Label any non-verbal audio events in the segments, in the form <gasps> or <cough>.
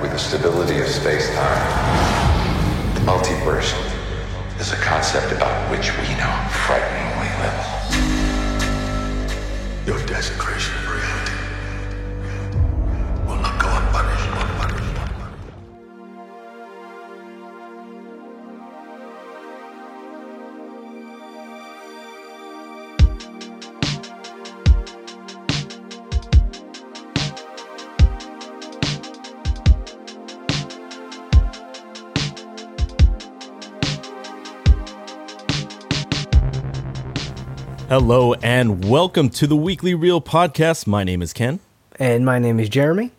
with the stability of space-time. The multiverse is a concept about which we know frighteningly little. Your desecration of reality Hello and welcome to the Weekly Reel Podcast. My name is Ken, And my name is Jeremy.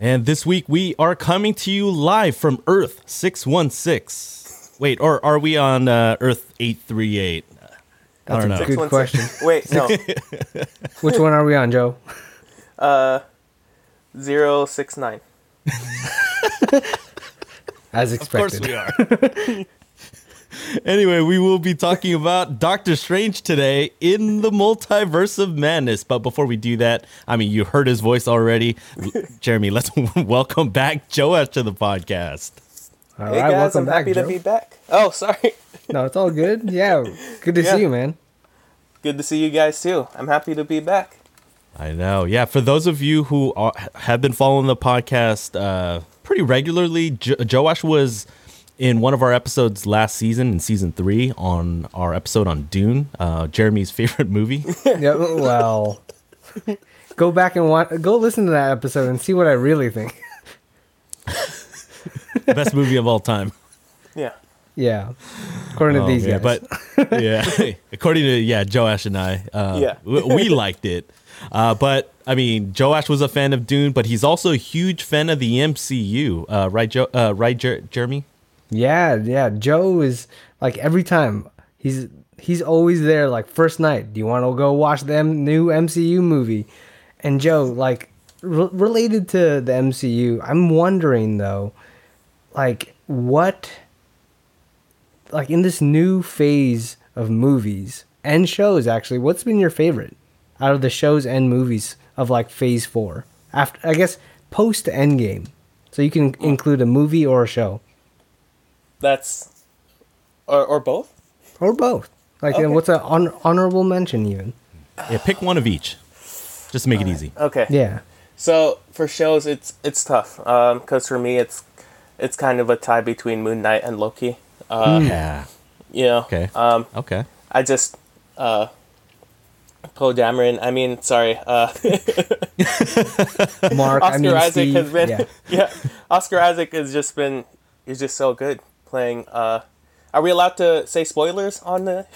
and this week we are coming to you live from Earth 616. Wait, or are we on uh, Earth 838? I don't a know. good One question. Wait, no. <laughs> Which one are we on, Joe? Uh, Zero six nine. <laughs> As expected. Of course we are. <laughs> anyway, we will be talking about Doctor Strange today in the multiverse of madness. But before we do that, I mean, you heard his voice already. Jeremy, let's <laughs> welcome back Joash to the podcast. All Hey right, guys, welcome I'm back, happy Joe. to be back. Oh, sorry. No, it's all good. Yeah, good to Yeah. see you, man. Good to see you guys too. I'm happy to be back. I know. Yeah, for those of you who are, have been following the podcast uh, pretty regularly, jo- Joash was in one of our episodes last season, in season three, on our episode on Dune, uh, Jeremy's <laughs> favorite movie. Yeah, well, go back and watch, go listen to that episode and see what I really think. <laughs> Best movie of all time. Yeah. Yeah, according to Oh, these yeah, guys. But yeah, <laughs> according to yeah, Joash and I, uh, Yeah. we, we liked it. Uh, but I mean, Joash was a fan of Dune, but he's also a huge fan of the MCU, uh, right? Joe, uh, right, Jer- Jeremy? Yeah, yeah, Joe is like every time he's he's always there. Like first night, do you want to go watch the M- new MCU movie? And Joe, like re- related to the MCU, I'm wondering though, like what like in this new phase of movies and shows actually what's been your favorite out of the shows and movies of like phase four after i guess post endgame so you can include a movie or a show That's or or both? or both like Okay. what's an hon- honorable mention even Yeah, pick one of each, just to make it easy. Okay. yeah So for shows, it's it's tough. Um, because for me, it's it's kind of a tie between Moon Knight and Loki. Uh, Yeah. you know. Okay. Um, Okay. I just uh, Poe Dameron. I mean, sorry. Uh, mark Oscar i mean Isaac Steve, has been yeah. <laughs> yeah. Oscar Isaac has just been he's just so good playing. Uh, are we allowed to say spoilers on the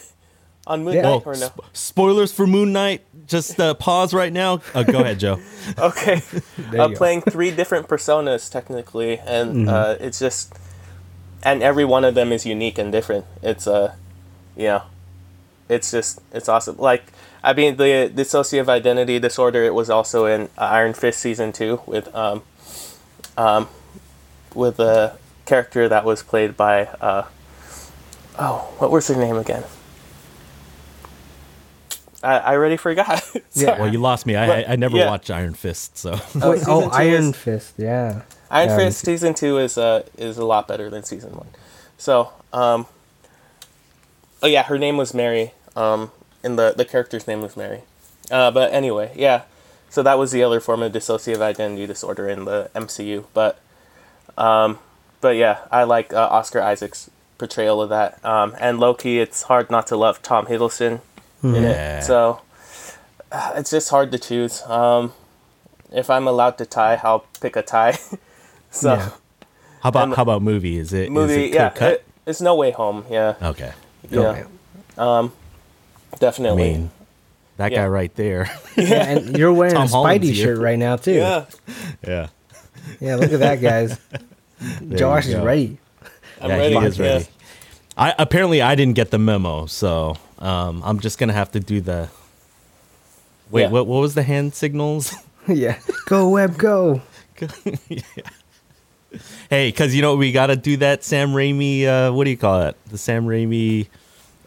on Moon Yeah. Knight Oh, or no? sp- spoilers for Moon Knight. Just uh, pause right now. Uh, go ahead, Joe. <laughs> Okay, <laughs> There uh, playing three different personas technically, and Mm-hmm. uh, it's just and every one of them is unique and different. It's uh, you know, it's just it's awesome. Like I mean, the dissociative identity disorder. It was also in Iron Fist season two with um, um, with a character that was played by uh, oh, what was her name again? I, I already forgot. <laughs> <laughs> Yeah. Well, you lost me. I, But, I, I never yeah. watched Iron Fist, so Oh, Wait, season oh two iron is- fist yeah Iron Yeah, Fist season two is uh is a lot better than season one. So um, oh yeah, her name was Mary. Um, and the the character's name was Mary. Uh, but anyway, yeah. So that was the other form of dissociative identity disorder in the MCU. But um, but yeah, I like uh, Oscar Isaac's portrayal of that. Um, and Loki, it's hard not to love Tom Hiddleston in Yeah. it. So uh, it's just hard to choose. Um, if I'm allowed to tie, I'll pick a tie. <laughs> so. Yeah. how about how about movie? Is it movie it yeah cut? it- it's no way home yeah okay. yeah Okay. I definitely mean, that Yeah. guy right there. <laughs> Yeah, and you're wearing Tom a Spidey here. shirt right now too. yeah yeah. Yeah, look at that, guys. <laughs> Joash is go. ready. i'm yeah, ready he is ready. I apparently I didn't get the memo, so um, I'm just gonna have to do the. Wait, Yeah. what? What was the hand signals? <laughs> <laughs> yeah, go web, go. <laughs> yeah. hey, because you know we gotta do that Sam Raimi. Uh, what do you call it? The Sam Raimi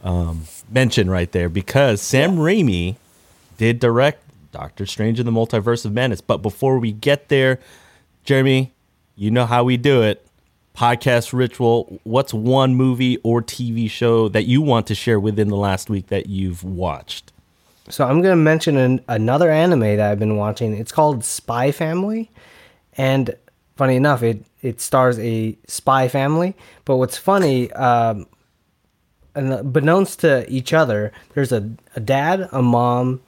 um, mention right there because Sam Raimi did direct Doctor Strange in the Multiverse of Madness. But before we get there, Jeremy, you know how we do it. Podcast ritual. What's one movie or TV show that you want to share within the last week that you've watched? So I'm gonna mention an, another anime that I've been watching. It's called Spy Family, and funny enough, it it stars a spy family. But what's funny, um, and beknownst to each other, there's a, a dad, a mom,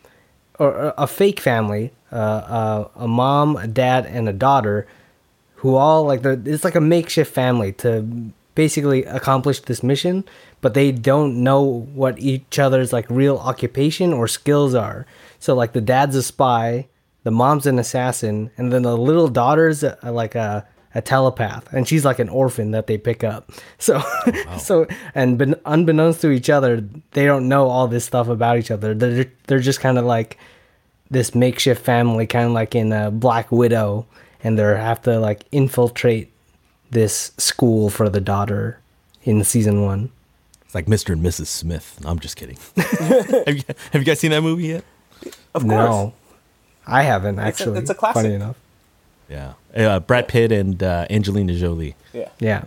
or a, a fake family, uh, uh, a mom, a dad, and a daughter, who all like they're- it's like a makeshift family to basically accomplish this mission, but they don't know what each other's like real occupation or skills are. So like the dad's a spy, the mom's an assassin, and then the little daughter's a, like a a telepath, and she's like an orphan that they pick up. <laughs> So, so and ben, unbeknownst to each other, they don't know all this stuff about each other. They're they're just kind of like this makeshift family, kind of like in a Black Widow, and they have to like infiltrate this school for the daughter in season one. It's like Mr. and Mrs. Smith. I'm just kidding. <laughs> have, you, have you guys seen that movie yet? Of course. No, I haven't It's a- actually. it's a classic. Funny enough. Yeah. Uh, Brad Pitt and uh, Angelina Jolie. Yeah. Yeah.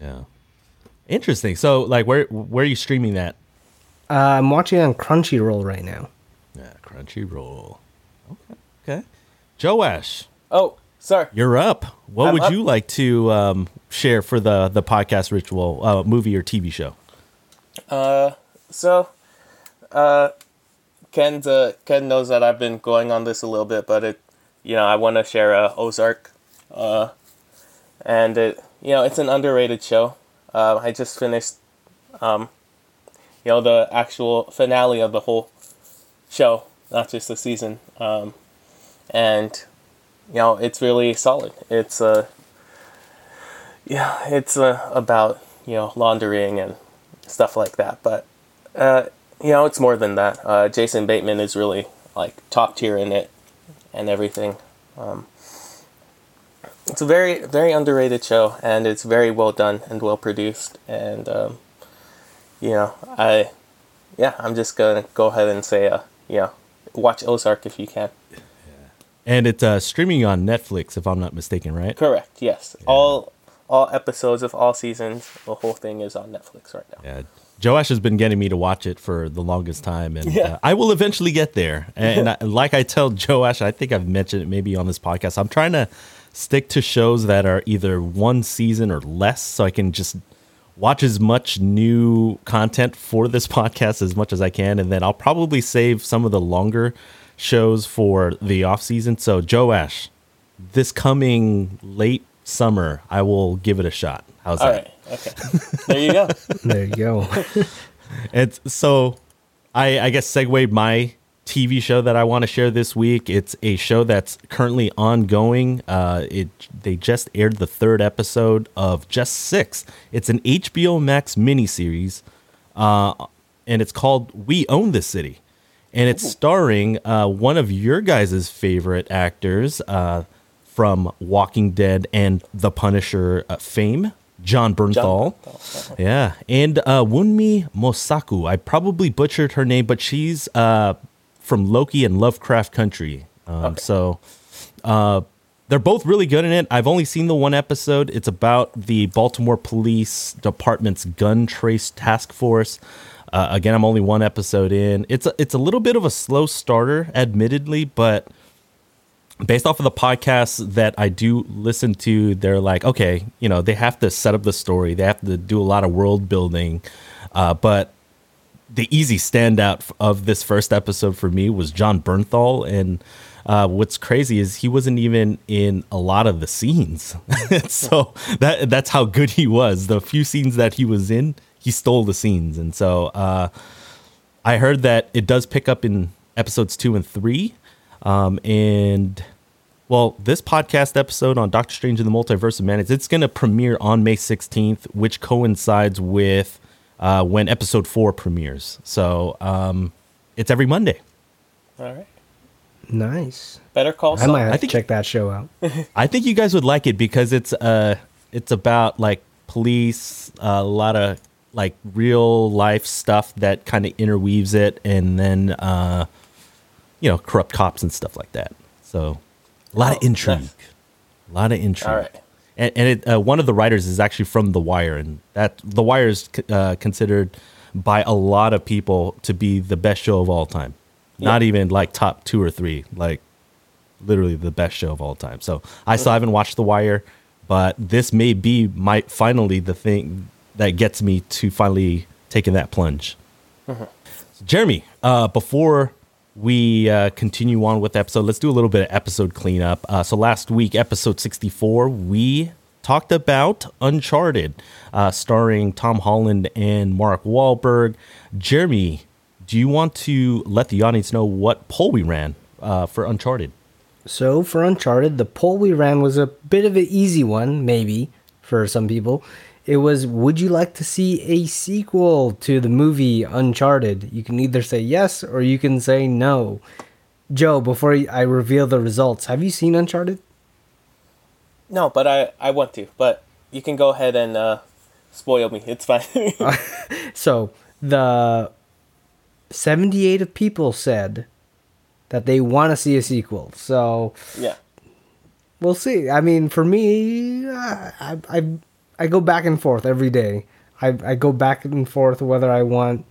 Yeah. Interesting. So, like, where where are you streaming that? Uh, I'm watching on Crunchyroll right now. Yeah, Crunchyroll. Okay. Okay. Joash, Oh, sir. you're up. What I'm would up. you like to um, share for the the podcast ritual, uh, movie or TV show? Uh, So, uh, Ken's uh, Ken knows that I've been going on this a little bit, but it, you know, I want to share uh, Ozark, uh, and it, you know, it's an underrated show. Uh, I just finished, um, you know, the actual finale of the whole show, not just the season, um, and you know, it's really solid. It's uh, yeah, it's uh, about you know laundering and stuff like that, but uh, you know, it's more than that. Uh, Jason Bateman is really like top tier in it and everything. Um, it's a very, very underrated show, and it's very well done and well produced. And um, you know, I, yeah, I'm just gonna go ahead and say, uh, know, watch Ozark if you can. And it's uh, streaming on Netflix, if I'm not mistaken, right? Correct. Yes. All all episodes of all seasons, the whole thing is on Netflix right now. Yeah. Joash has been getting me to watch it for the longest time, and Yeah. uh, I will eventually get there. <laughs> And I, like I tell Joash, I think I've mentioned it maybe on this podcast. I'm trying to stick to shows that are either one season or less, so I can just watch as much new content for this <laughs> podcast as much as I can, and then I'll probably save some of the longer shows for the off season. So Joash, this coming late summer, I will give it a shot. How's All that? right. Okay. there you go. <laughs> There you go. <laughs> It's so I I guess segue my TV show that I want to share this week. It's a show that's currently ongoing. Uh, it they just aired the third episode of Just Six. It's an HBO Max miniseries, uh, and it's called We Own This City, and it's starring uh, one of your guys' favorite actors uh, from Walking Dead and The Punisher uh, fame, Jon Bernthal. Yeah, and uh, Wunmi Mosaku. I probably butchered her name, but she's uh, from Loki and Lovecraft Country. Um, So uh, they're both really good in it. I've only seen the one episode. It's about the Baltimore Police Department's gun trace task force. Uh, again, I'm only one episode in. It's a, it's a little bit of a slow starter, admittedly, but based off of the podcasts that I do listen to, they're like, okay, you know, they have to set up the story, they have to do a lot of world building. Uh, but the easy standout of this first episode for me was Jon Bernthal. And uh, what's crazy is he wasn't even in a lot of the scenes. <laughs> so that that's how good he was. The few scenes that he was in, he stole the scenes. And so uh, I heard that it does pick up in episodes two and three. Um, and well, this podcast episode on Doctor Strange in the Multiverse of Madness, it's going to premiere on May 16th, which coincides with uh, when episode four premieres. So um, it's every Monday. All right. nice. Better call I might have I to check that show out. <laughs> I think you guys would like it because it's uh it's about like police, a lot of like real life stuff that kind of interweaves it, and then uh, you know corrupt cops and stuff like that. So a lot of Oh, intrigue, nice. a lot of intrigue. All right. and, and it, uh, one of the writers is actually from The Wire, and that The Wire is uh, considered by a lot of people to be the best show of all time. Not even like top two or three, like literally the best show of all time. So I still haven't watched The Wire, but this may be my finally the thing that gets me to finally taking that plunge. Jeremy, uh, before we uh, continue on with the episode, let's do a little bit of episode cleanup. Uh, so last week, episode 64, we talked about Uncharted, uh, starring Tom Holland and Mark Wahlberg. Jeremy, do you want to let the audience know what poll we ran uh, for Uncharted? So for Uncharted, the poll we ran was a bit of an easy one, maybe for some people. It was, would you like to see a sequel to the movie Uncharted? You can either say yes or you can say no. Joe, before I reveal the results, have you seen Uncharted? No, but I I want to. But you can go ahead and uh, spoil me. It's fine. <laughs> <laughs> So the 78 of people said that they want to see a sequel. So yeah. we'll see. I mean, for me, I, I I go back and forth every day. I I go back and forth whether I want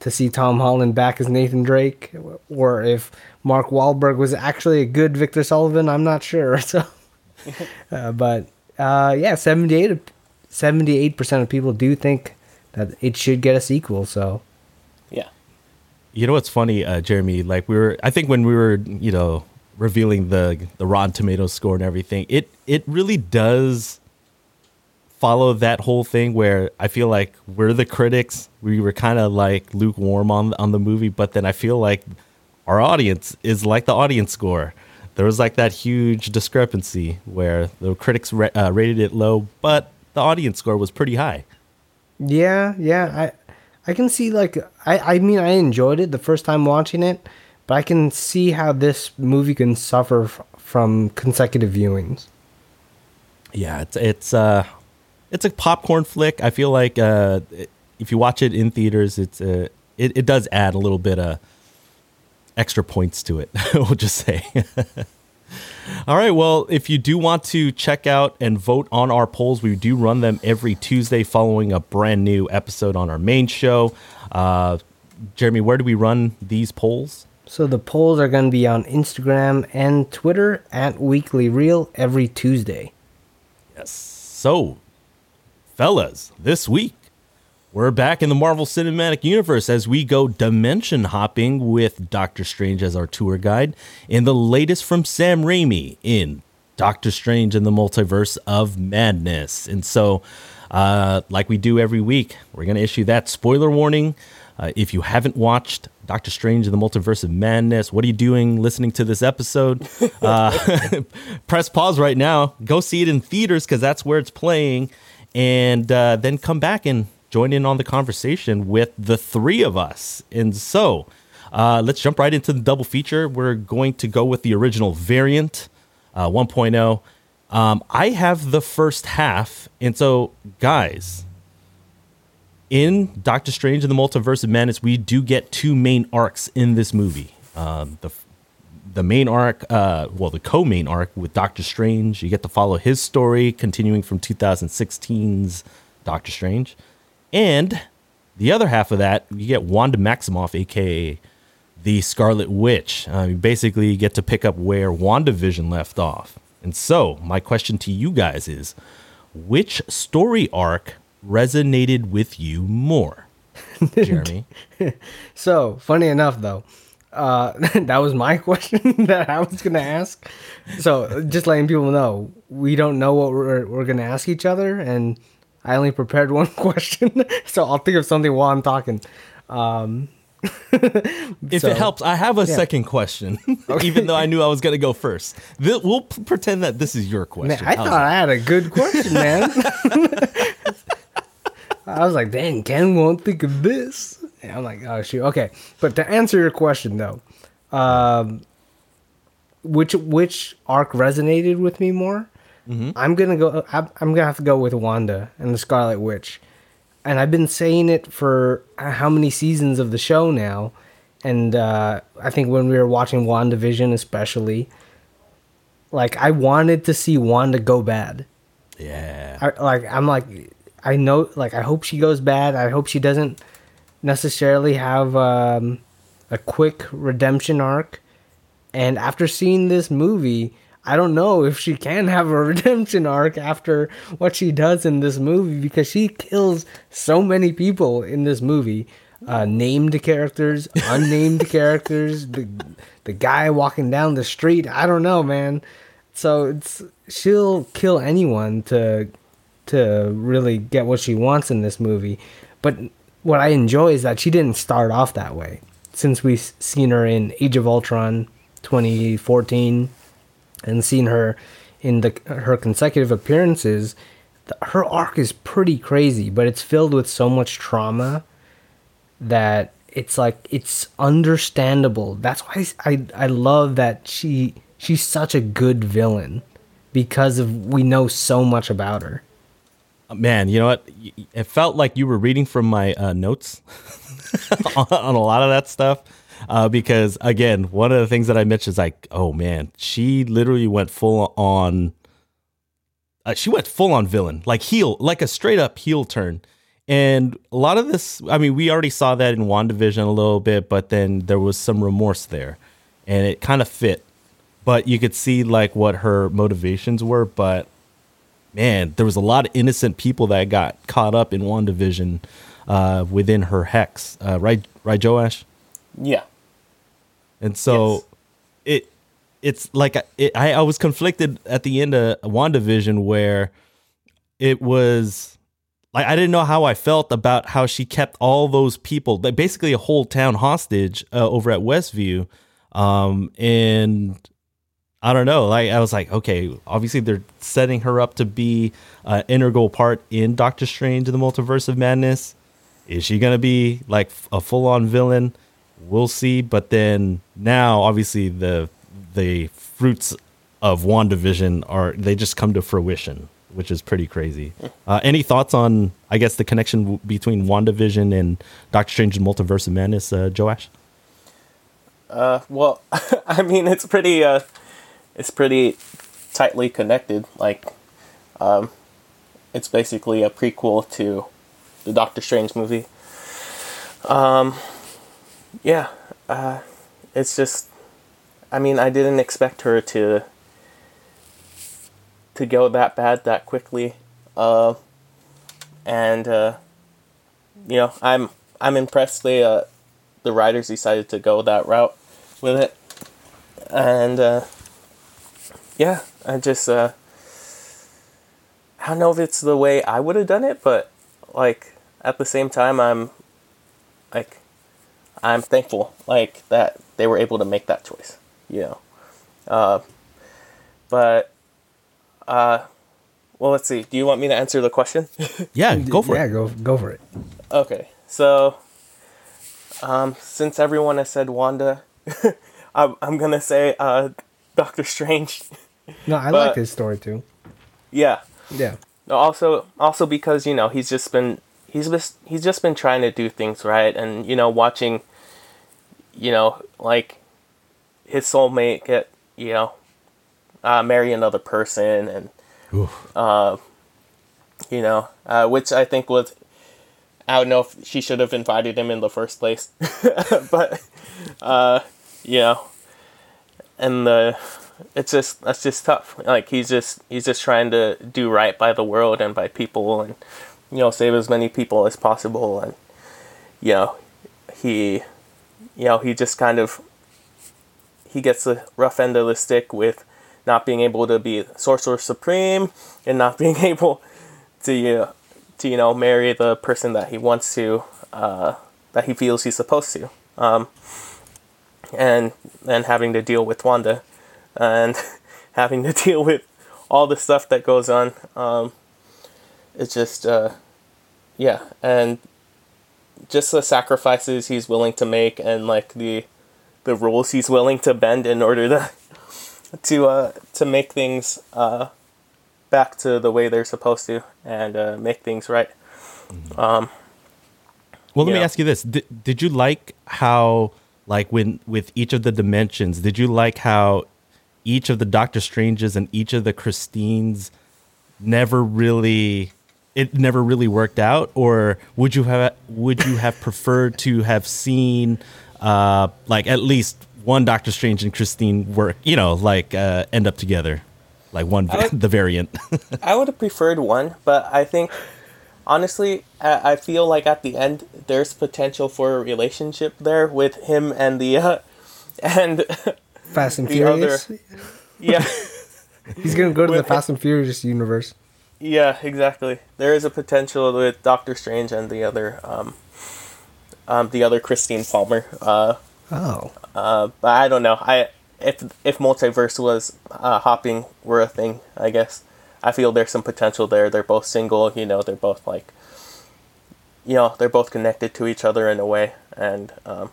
to see Tom Holland back as Nathan Drake or if Mark Wahlberg was actually a good Victor Sullivan. I'm not sure. <laughs> So, uh, but uh, yeah, 78 78 percent of people do think that it should get a sequel. So Yeah. You know what's funny, uh, Jeremy? Like we were, I think when we were, you know, revealing the the Rotten Tomatoes score and everything, it it really does follow that whole thing where I feel like we're the critics. We were kind of like lukewarm on on the movie, but then I feel like our audience is like the audience score. There was like that huge discrepancy where the critics ra- uh, rated it low, but the audience score was pretty high. Yeah, yeah, I I can see like I I mean I enjoyed it the first time watching it, but I can see how this movie can suffer f- from consecutive viewings. Yeah, it's it's uh it's a popcorn flick. I feel like uh if you watch it in theaters, it's uh it, it does add a little bit of extra points to it. <laughs> we'll just say. <laughs> All right. Well, if you do want to check out and vote on our polls, we do run them every Tuesday following a brand new episode on our main show. Uh, Jeremy, where do we run these polls? So the polls are going to be on Instagram and Twitter at Weekly Reel every Tuesday. Yes. So, fellas, this week we're back in the Marvel Cinematic Universe as we go dimension hopping with Doctor Strange as our tour guide in the latest from Sam Raimi in Doctor Strange and the Multiverse of Madness. And so, uh, like we do every week, we're going to issue that spoiler warning. Uh, if you haven't watched Doctor Strange and the Multiverse of Madness, what are you doing listening to this episode? Uh, <laughs> press pause right now. Go see it in theaters because that's where it's playing. And uh, then come back and join in on the conversation with the three of us. And so uh, let's jump right into the double feature. We're going to go with the original variant uh, 1.0. Um, I have the first half. And so, guys, in Doctor Strange and the Multiverse of Madness, we do get two main arcs in this movie. Um, the the main arc, uh, well, the co-main arc with Doctor Strange. You get to follow his story, continuing from 2016's Doctor Strange, and the other half of that, you get Wanda Maximoff, aka the Scarlet Witch. Uh, you basically get to pick up where WandaVision left off. And so, my question to you guys is, which story arc resonated with you more, <laughs> Jeremy? So funny enough, though, uh, <laughs> that was my <laughs> question that I was gonna ask. So just letting people know, we don't know what we're we're gonna ask each other, and I only prepared <laughs> one question, so I'll think of something while I'm talking. Um, If So- it helps, I have a second question, even though I knew I was going to go first. We'll p- pretend that this is your Man, question. I How's thought that? I had a good question, man. I was like, dang, Ken won't think of this. And I'm like, oh shoot. Okay, but to answer your question though, um, which which arc resonated with me more? I'm gonna go. I'm, I'm gonna have to go with Wanda and the Scarlet Witch, and I've been saying it for how many seasons of the show now, and uh, I think when we were watching WandaVision especially, like I wanted to see Wanda go bad. Yeah. I, like I'm like I know like I hope she goes bad. I hope she doesn't necessarily have um, a quick redemption arc. And after seeing this movie, I don't know if she can have a <laughs> redemption arc after what she does in this movie because she kills so many people in this movie. Uh, named characters, <laughs> unnamed characters, the the guy walking down the street. I don't know, man. So it's she'll kill anyone to to really get what she wants in this movie. But what I enjoy is that she didn't start off that way. Since we've seen her in Age of Ultron 2014 and seen her in the her consecutive appearances, the, her arc is pretty crazy, but it's filled with so much trauma that it's like it's understandable. That's why I I love that she she's such a good villain because of we know so much about her. Man, you know what? It felt like you were reading from my uh, notes <laughs> on, on a lot of that stuff. Uh, because again, one of the things that I mentioned is like, oh man, she literally went full on. Uh, she went full on villain, like heel, like a straight up heel turn. And a lot of this, I mean, we already saw that in WandaVision a little bit, but then there was some remorse there, and it kind of fit. But you could see like what her motivations were, but man, there was a lot of innocent people that got caught up in WandaVision uh, within her hex, uh, right? Right, Joash. Yeah. And so Yes. it it's like it, I I was conflicted at the end of WandaVision where it was like I didn't know how I felt about how she kept all those people, like basically a whole town hostage uh, over at Westview, um, and I don't know. Like I was like, okay, obviously they're setting her up to be an integral part in Doctor Strange and the Multiverse of Madness. Is she gonna be like a full on villain? We'll see. But then now, obviously the the fruits of WandaVision are they just come to fruition, which is pretty crazy. <laughs> Uh, any thoughts on I guess the connection w- between WandaVision and Doctor Strange and Multiverse of Madness, uh, Joash? Uh, well, <laughs> I mean, it's pretty, uh, it's pretty tightly connected. Like, um, it's basically a prequel to the Doctor Strange movie. Um, yeah, uh, it's just, I mean, I didn't expect her to to go that bad that quickly. Uh, and uh, you know, I'm I'm impressed they uh, the writers decided to go that route with it. And uh, yeah, I just uh, I don't know if it's the way I would have done it, but like at the same time, I'm like I'm thankful like that they were able to make that choice. You know, uh, but uh, well, let's see. Do you want me to answer the question? <laughs> Yeah, go for yeah, it. go go for it. Okay, so um, since everyone has said Wanda, <laughs> I'm, I'm gonna say uh, <laughs> Doctor Strange. No, I like his story too. yeah. Yeah. No, also also because you know he's just been he's just he's just been trying to do things right, and you know watching, you know like, his soulmate get you know, uh, marry another person, and uh, you know, uh, which I think was. I don't know if she should have invited him in the first place, <laughs> but uh, you know, and the it's just that's just tough. Like he's just he's just trying to do right by the world and by people, and you know save as many people as possible. And you know he, you know he just kind of he gets the rough end of the stick with not being able to be sorcerer supreme and not <laughs> being able to uh, to you know marry the person that he wants to uh, that he feels he's supposed to. Um, and and having to deal with Wanda and <laughs> having to deal with all the stuff that goes on. Um, it's just, uh, yeah, and just the sacrifices he's willing to make and like the the rules he's willing to bend in order to <laughs> to uh, to make things uh, back to the way they're supposed to and uh, make things right. Um, Well, let me ask you this: did, did you like how, like, when with each of the dimensions, did you like how each of the Doctor Stranges and each of the Christines never really it never really worked out or would you have would you have preferred to have seen uh like at least one Doctor Strange and Christine work, you know, like uh end up together. Like one would- <laughs> the variant. <laughs> I would have preferred one, but I think honestly, I, I feel like at the end there's potential for a relationship there with him and the uh, <laughs> and Fast and The other- Furious. <laughs> yeah. <laughs> He's gonna go to the With- Fast and Furious universe. Yeah, exactly. There is a potential with Doctor Strange and the other, um, um, the other Christine Palmer. Uh, Oh, uh, but I don't know. I if if multiverse was uh, hopping were a thing, I guess I feel there's some potential there. They're both single. You know, they're both like, you know, they're both connected to each other in a way, and um,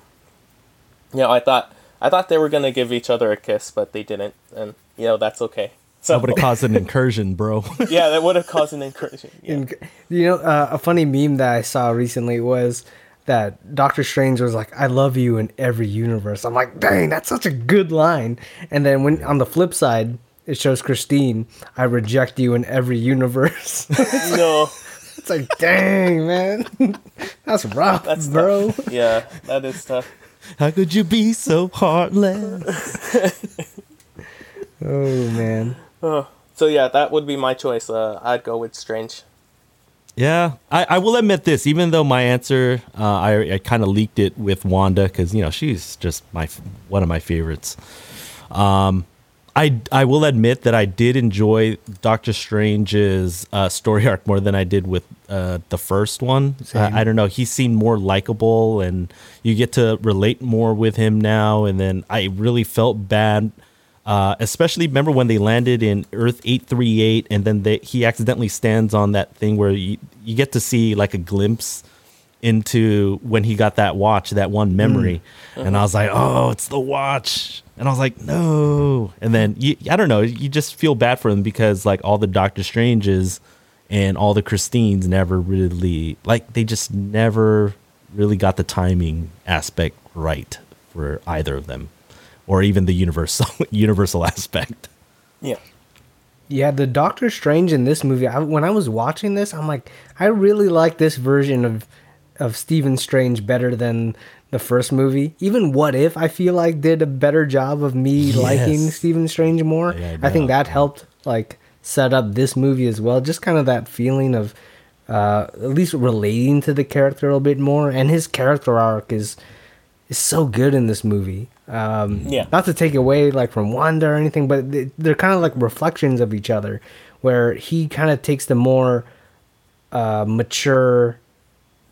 you know, I thought I thought they were gonna give each other a kiss, but they didn't, and you know that's okay. So that would have caused an incursion, bro. <laughs> yeah, that would have caused an incursion. Yeah. And, you know, uh, a funny meme that I saw recently was that Doctor Strange was like, "I love you in every universe." I'm like, "Dang, that's such a good line." And then when on the flip side, it shows Christine, "I reject you in every universe." <laughs> no. it's like, "Dang, man, <laughs> that's rough, That's bro." Yeah, that is tough. How could you be so heartless? <laughs> Oh man. Oh. So yeah, that would be my choice. Uh, I'd go with Strange. Yeah, I, I will admit this. Even though my answer, uh, I, I kind of leaked it with Wanda because you know she's just my one of my favorites. Um, I I will admit that I did enjoy Doctor Strange's uh, story <laughs> arc more than I did with uh, the first one. Uh, Same. I don't know. He seemed more likable, and you get to relate more with him now. And then I really felt bad uh, especially remember when they landed in Earth 838 and then they, he accidentally stands on that thing where you, you get to see like a glimpse into when he got that watch, that one mm. memory. And uh-huh. I was like, oh, it's the watch. And I was like, no. And then you, I don't know, you just feel bad for him because like all the Doctor Stranges and all the Christines never really, like they just never really got the timing aspect right for either of them or even the universal <laughs> universal aspect. Yeah. Yeah, the Doctor Strange in this movie. I, when I was watching this, I'm like, I really like this version of of Stephen Strange better than the first movie. Even What If, I feel like did a better job of me liking Yes. Stephen Strange more. Yeah, I I think that helped like set up this movie as well. Just kind of that feeling of uh, at least relating to the character a little bit more, and his character arc is is so good in this movie. Um, Yeah. Not to take away like from Wanda or anything, but they, they're kind of like reflections of each other, where he kind of takes the more uh, mature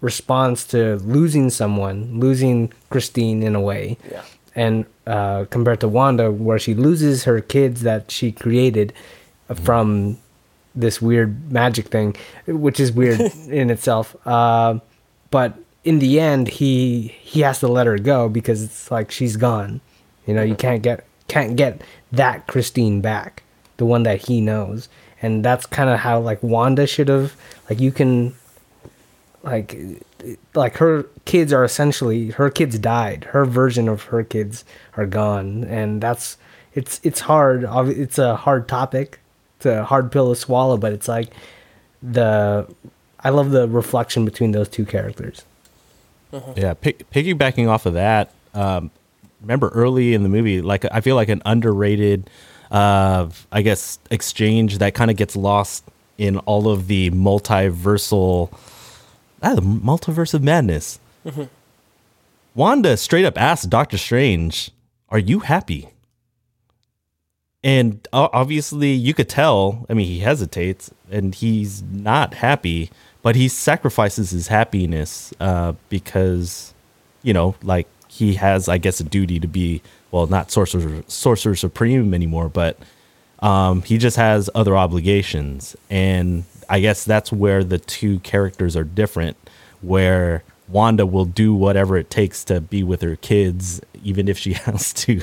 response to losing someone, losing Christine in a way, Yeah. and uh, compared to Wanda, where she loses her kids that she created from this weird magic thing, which is weird <laughs> in itself. Uh, but in the end, he he has to let her go because it's like she's gone. You know, you can't get can't get that Christine back, the one that he knows, and that's kind of how like Wanda should have. Like you can, like, like her kids are essentially her kids died. Her version of her kids are gone, and that's it's it's hard. It's a hard topic. It's a hard pill to swallow, but it's like the I love the reflection between those two characters. Yeah, pick, piggybacking off of that, um, remember early in the movie, like I feel like an underrated, uh, I guess, exchange that kind of gets lost in all of the multiversal, ah, the multiverse of madness. Wanda straight up asked Doctor Strange, "Are you happy?" And obviously, you could tell. I mean, he hesitates and he's not happy, but he sacrifices his happiness uh, because, you know, like he has, I guess, a duty to be well, not sorcerer sorcerer supreme anymore, but um, he just has other obligations, and I guess that's where the two characters are different. Where Wanda will do whatever it takes to be with her kids, even if she <laughs> has to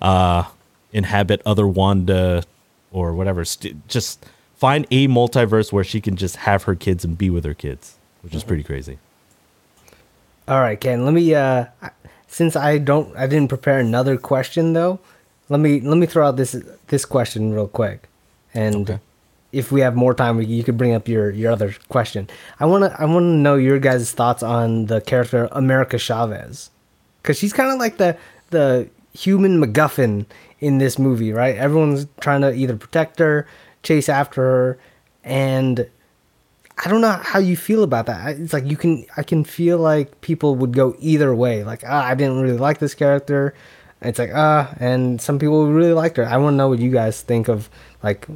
uh, inhabit other Wanda or whatever. St- just find a multiverse where she can just have her kids and be with her kids, which is pretty crazy. All right, Ken. Let me. Uh, since I don't, I didn't prepare another question though. Let me let me throw out this this question real quick, and Okay. If we have more time, you could bring up your your other question. I wanna I wanna know your guys' thoughts on the character America Chavez, because she's kind of like the the human MacGuffin in this movie, right? Everyone's trying to either protect her, chase after her, and I don't know how you feel about that. It's like you can I can feel like people would go either way. Like ah, I didn't really like this character. It's like ah, and some people really liked her. I want to know what you guys think of like.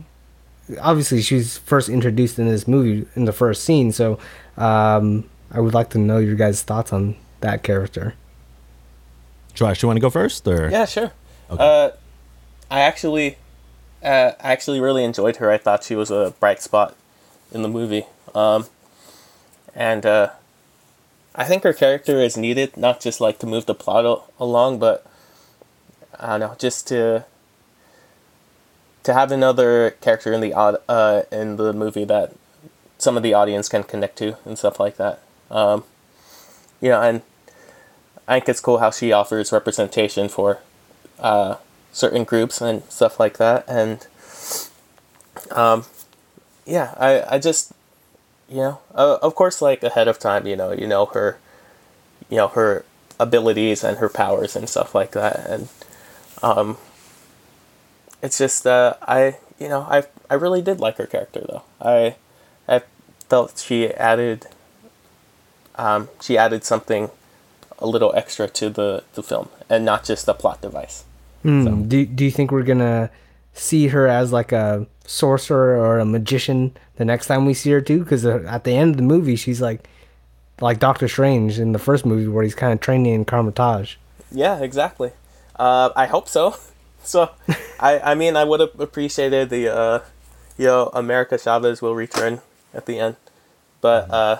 Obviously, she's first introduced in this movie in the first scene, so um, I would like to know your guys' thoughts on that character. Joash, you want to go first, or Yeah, sure. Uh, I actually, uh, I actually really enjoyed her. I thought she was a bright spot in the movie, um, and uh, I think her character is needed not just like to move the plot al- along, but I don't know, just to to have another character in the uh, in the movie that some of the audience can connect to and stuff like that. Um, you know, and I think it's cool how she offers representation for uh, certain groups and stuff like that. And um, yeah, I, I just you know, uh, of course, like ahead of time, you know, you know her, you know her abilities and her powers and stuff like that, and um, it's just uh, I you know I I really did like her character though. I I felt she added um, she added something a little extra to the, the film and not just a plot device. Hmm. Do Do you think we're gonna see her as like a sorcerer or a magician the next time we see her too? Because at the end of the movie, she's like like Doctor Strange in the first movie where he's kind of training in Kamar-Taj. Yeah, exactly. Uh, I hope so. <laughs> So, I I mean, I would have appreciated the uh, you know America Chavez will return at the end, but uh,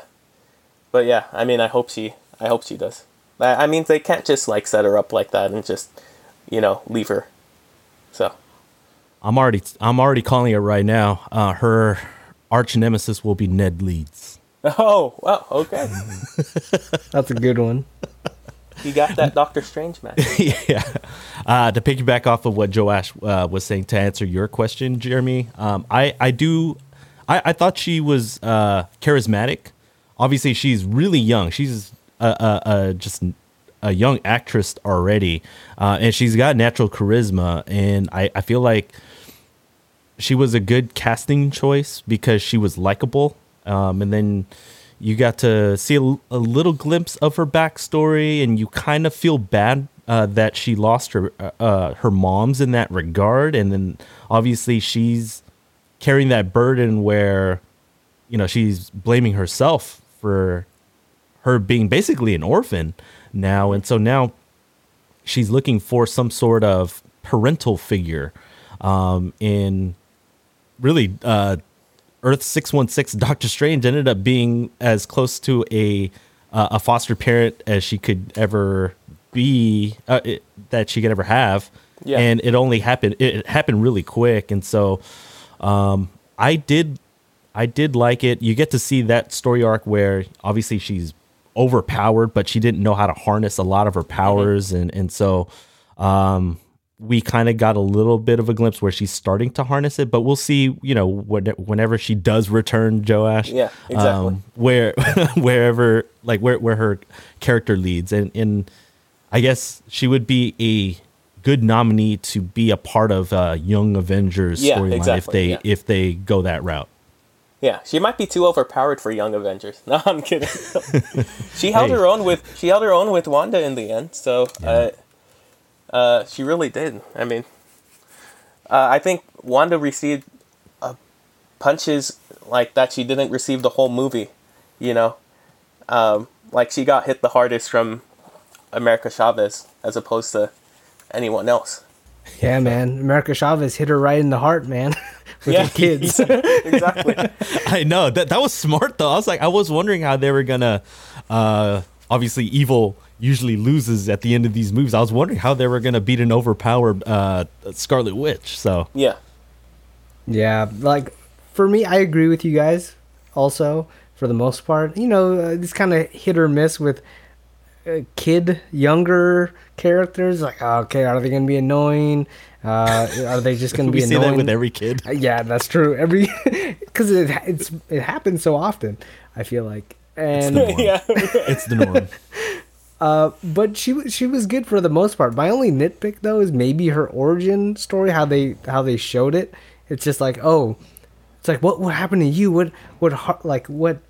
but yeah, I mean, I hope she I hope she does. I, I mean, they can't just like set her up like that and just you know leave her. So I'm already I'm already calling it right now. Uh, her arch nemesis will be Ned Leeds. <laughs> oh well, okay, <laughs> That's a good one. You got that <laughs> Doctor Strange man. <laughs> yeah. Uh, to piggyback off of what Joash uh, was saying to answer your question, Jeremy, um, I I do I, I thought she was uh, charismatic. Obviously, she's really young. She's a, a, a just a young actress already, uh, and she's got natural charisma. And I, I feel like she was a good casting choice because she was likable. Um, and then you got to see a, a little glimpse of her backstory, and you kind of feel bad uh, that she lost her uh, uh, her mom's in that regard. And then obviously she's carrying that burden where you know she's blaming herself for her being basically an orphan now, and so now she's looking for some sort of parental figure um, in really uh, Earth six one six. Doctor Strange ended up being as close to a uh, a foster parent as she could ever be uh, it, that she could ever have, Yeah. and it only happened. It, it happened really quick, and so um, I did I did like it. You get to see that story arc where obviously she's overpowered, but she didn't know how to harness a lot of her powers, and and so um, we kind of got a little bit of a glimpse where she's starting to harness it. But we'll see, you know, when, whenever she does return, Joash, Yeah, exactly. um, where <laughs> wherever like where where her character leads, and and I guess she would be a good nominee to be a part of uh, Young Avengers Yeah, storyline if they yeah. if they go that route. Yeah, she might be too overpowered for Young Avengers. <laughs> No, I'm kidding. <laughs> she held Hey. her own with she held her own with Wanda in the end. So, uh, uh, she really did. I mean, uh, I think Wanda received uh, punches like that she didn't receive the whole movie. You know, um, like she got hit the hardest from America Chavez as opposed to anyone else. Yeah, man. America Chavez hit her right in the heart, man. <laughs> With Yeah. <laughs> the kids. <laughs> exactly. I know that that was smart though. I was like, I was wondering how they were gonna. Uh, obviously, evil usually loses at the end of these movies. I was wondering how they were gonna beat an overpowered uh, Scarlet Witch. So Yeah. Yeah, like for me, I agree with you guys. Also, for the most part, you know, uh, it's kind of hit or miss with uh, kid, younger characters. Like, oh, okay, are they gonna be annoying? Uh, are they just <laughs> gonna we be see annoying? that with every kid. Uh, yeah, that's true. Every <laughs> because it it's it happens so often. I feel like and <laughs> yeah. It's the norm. Uh, but she she was good for the most part. My only nitpick though is maybe her origin story, how they how they showed it. It's just like oh, it's like what what happened to you? What what like what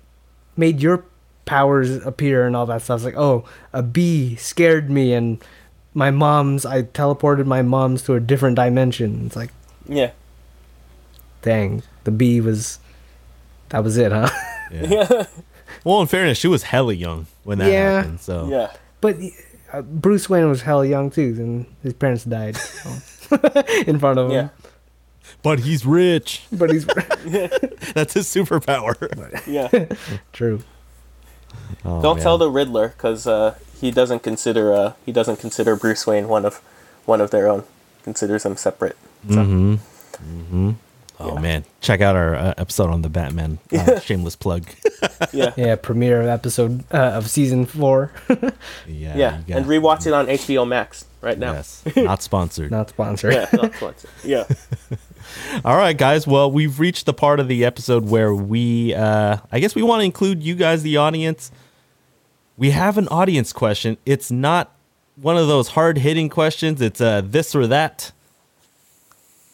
made your powers appear and all that stuff? It's like oh, a bee scared me and my mom's I teleported my mom's to a different dimension. It's like yeah. dang, the bee was that was it, huh? Yeah. <laughs> well, in fairness, she was hella young when that Yeah. happened. So Yeah. But uh, Bruce Wayne was hell young too, and his parents died so. <laughs> in front of him. Yeah. but he's rich. But he's <laughs> <laughs> That's his superpower. Yeah. true. Oh, Don't man. tell the Riddler because uh, he doesn't consider uh, he doesn't consider Bruce Wayne one of one of their own. Considers them separate. So, Oh man, check out our uh, episode on the Batman. Uh, <laughs> shameless plug. yeah. Yeah, premiere episode uh, of season four. <laughs> yeah, Yeah, you got- and rewatch it on HBO Max right now. Yes, not sponsored. <laughs> Not sponsored. Yeah, not sponsored. Yeah, All right, guys. Well, we've reached the part of the episode where we, uh, I guess, we want to include you guys, the audience. We have an audience question. It's not one of those hard hitting questions. It's uh, this or that.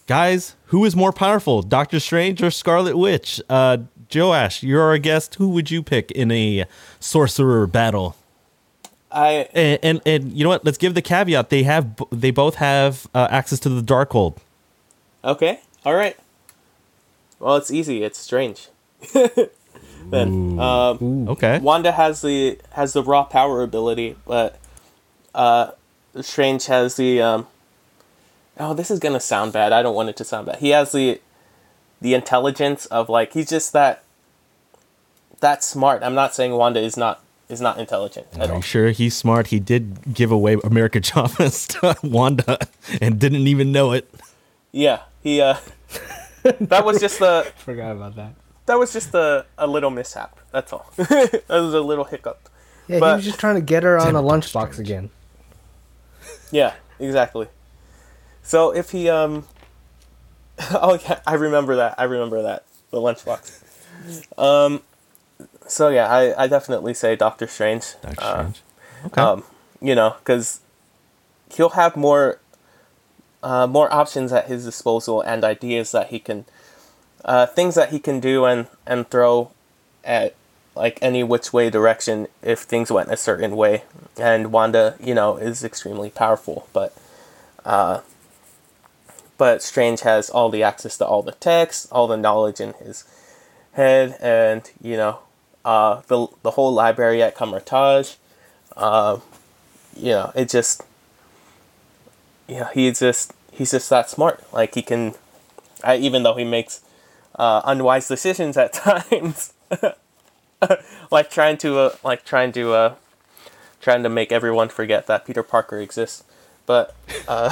Guys, who is more powerful, Doctor Strange or Scarlet Witch? Uh, Joash, you're our guest. Who would you pick in a sorcerer battle? I And, and and you know what? Let's give the caveat. They have they both have uh, access to the Darkhold. okay. All right. Well, it's easy. It's strange. <laughs> then um, Okay. Wanda has the has the raw power ability, but uh, Strange has the um. Oh, this is gonna sound bad. I don't want it to sound bad. He has the the intelligence of like he's just that that smart. I'm not saying Wanda is not is not intelligent at Are all. sure he's smart? He did give away America <laughs> Chavez to Wanda and didn't even know it. Yeah, he uh. that was just the <laughs> Forgot about that. that was just a, a little mishap. That's all. <laughs> that was a little hiccup. Yeah, But- he was just trying to get her on Damn a lunchbox again. Yeah, exactly. So if he um <laughs> Oh yeah, I remember that. I remember that. The lunchbox. Um so yeah, I, I definitely say Doctor Strange. Doctor Uh, Strange. Okay. Um you know, cuz he'll have more uh, more options at his disposal and ideas that he can uh, things that he can do and and throw at like any which way direction if things went a certain way and wanda you know is extremely powerful but uh but strange has all the access to all the text all the knowledge in his head and you know uh the the whole library at Kamar-Taj uh you know it just yeah he's just he's just that smart. Like he can I, even though he makes uh, unwise decisions at <laughs> times <laughs> like trying to uh, like trying to uh, trying to make everyone forget that Peter Parker exists but uh,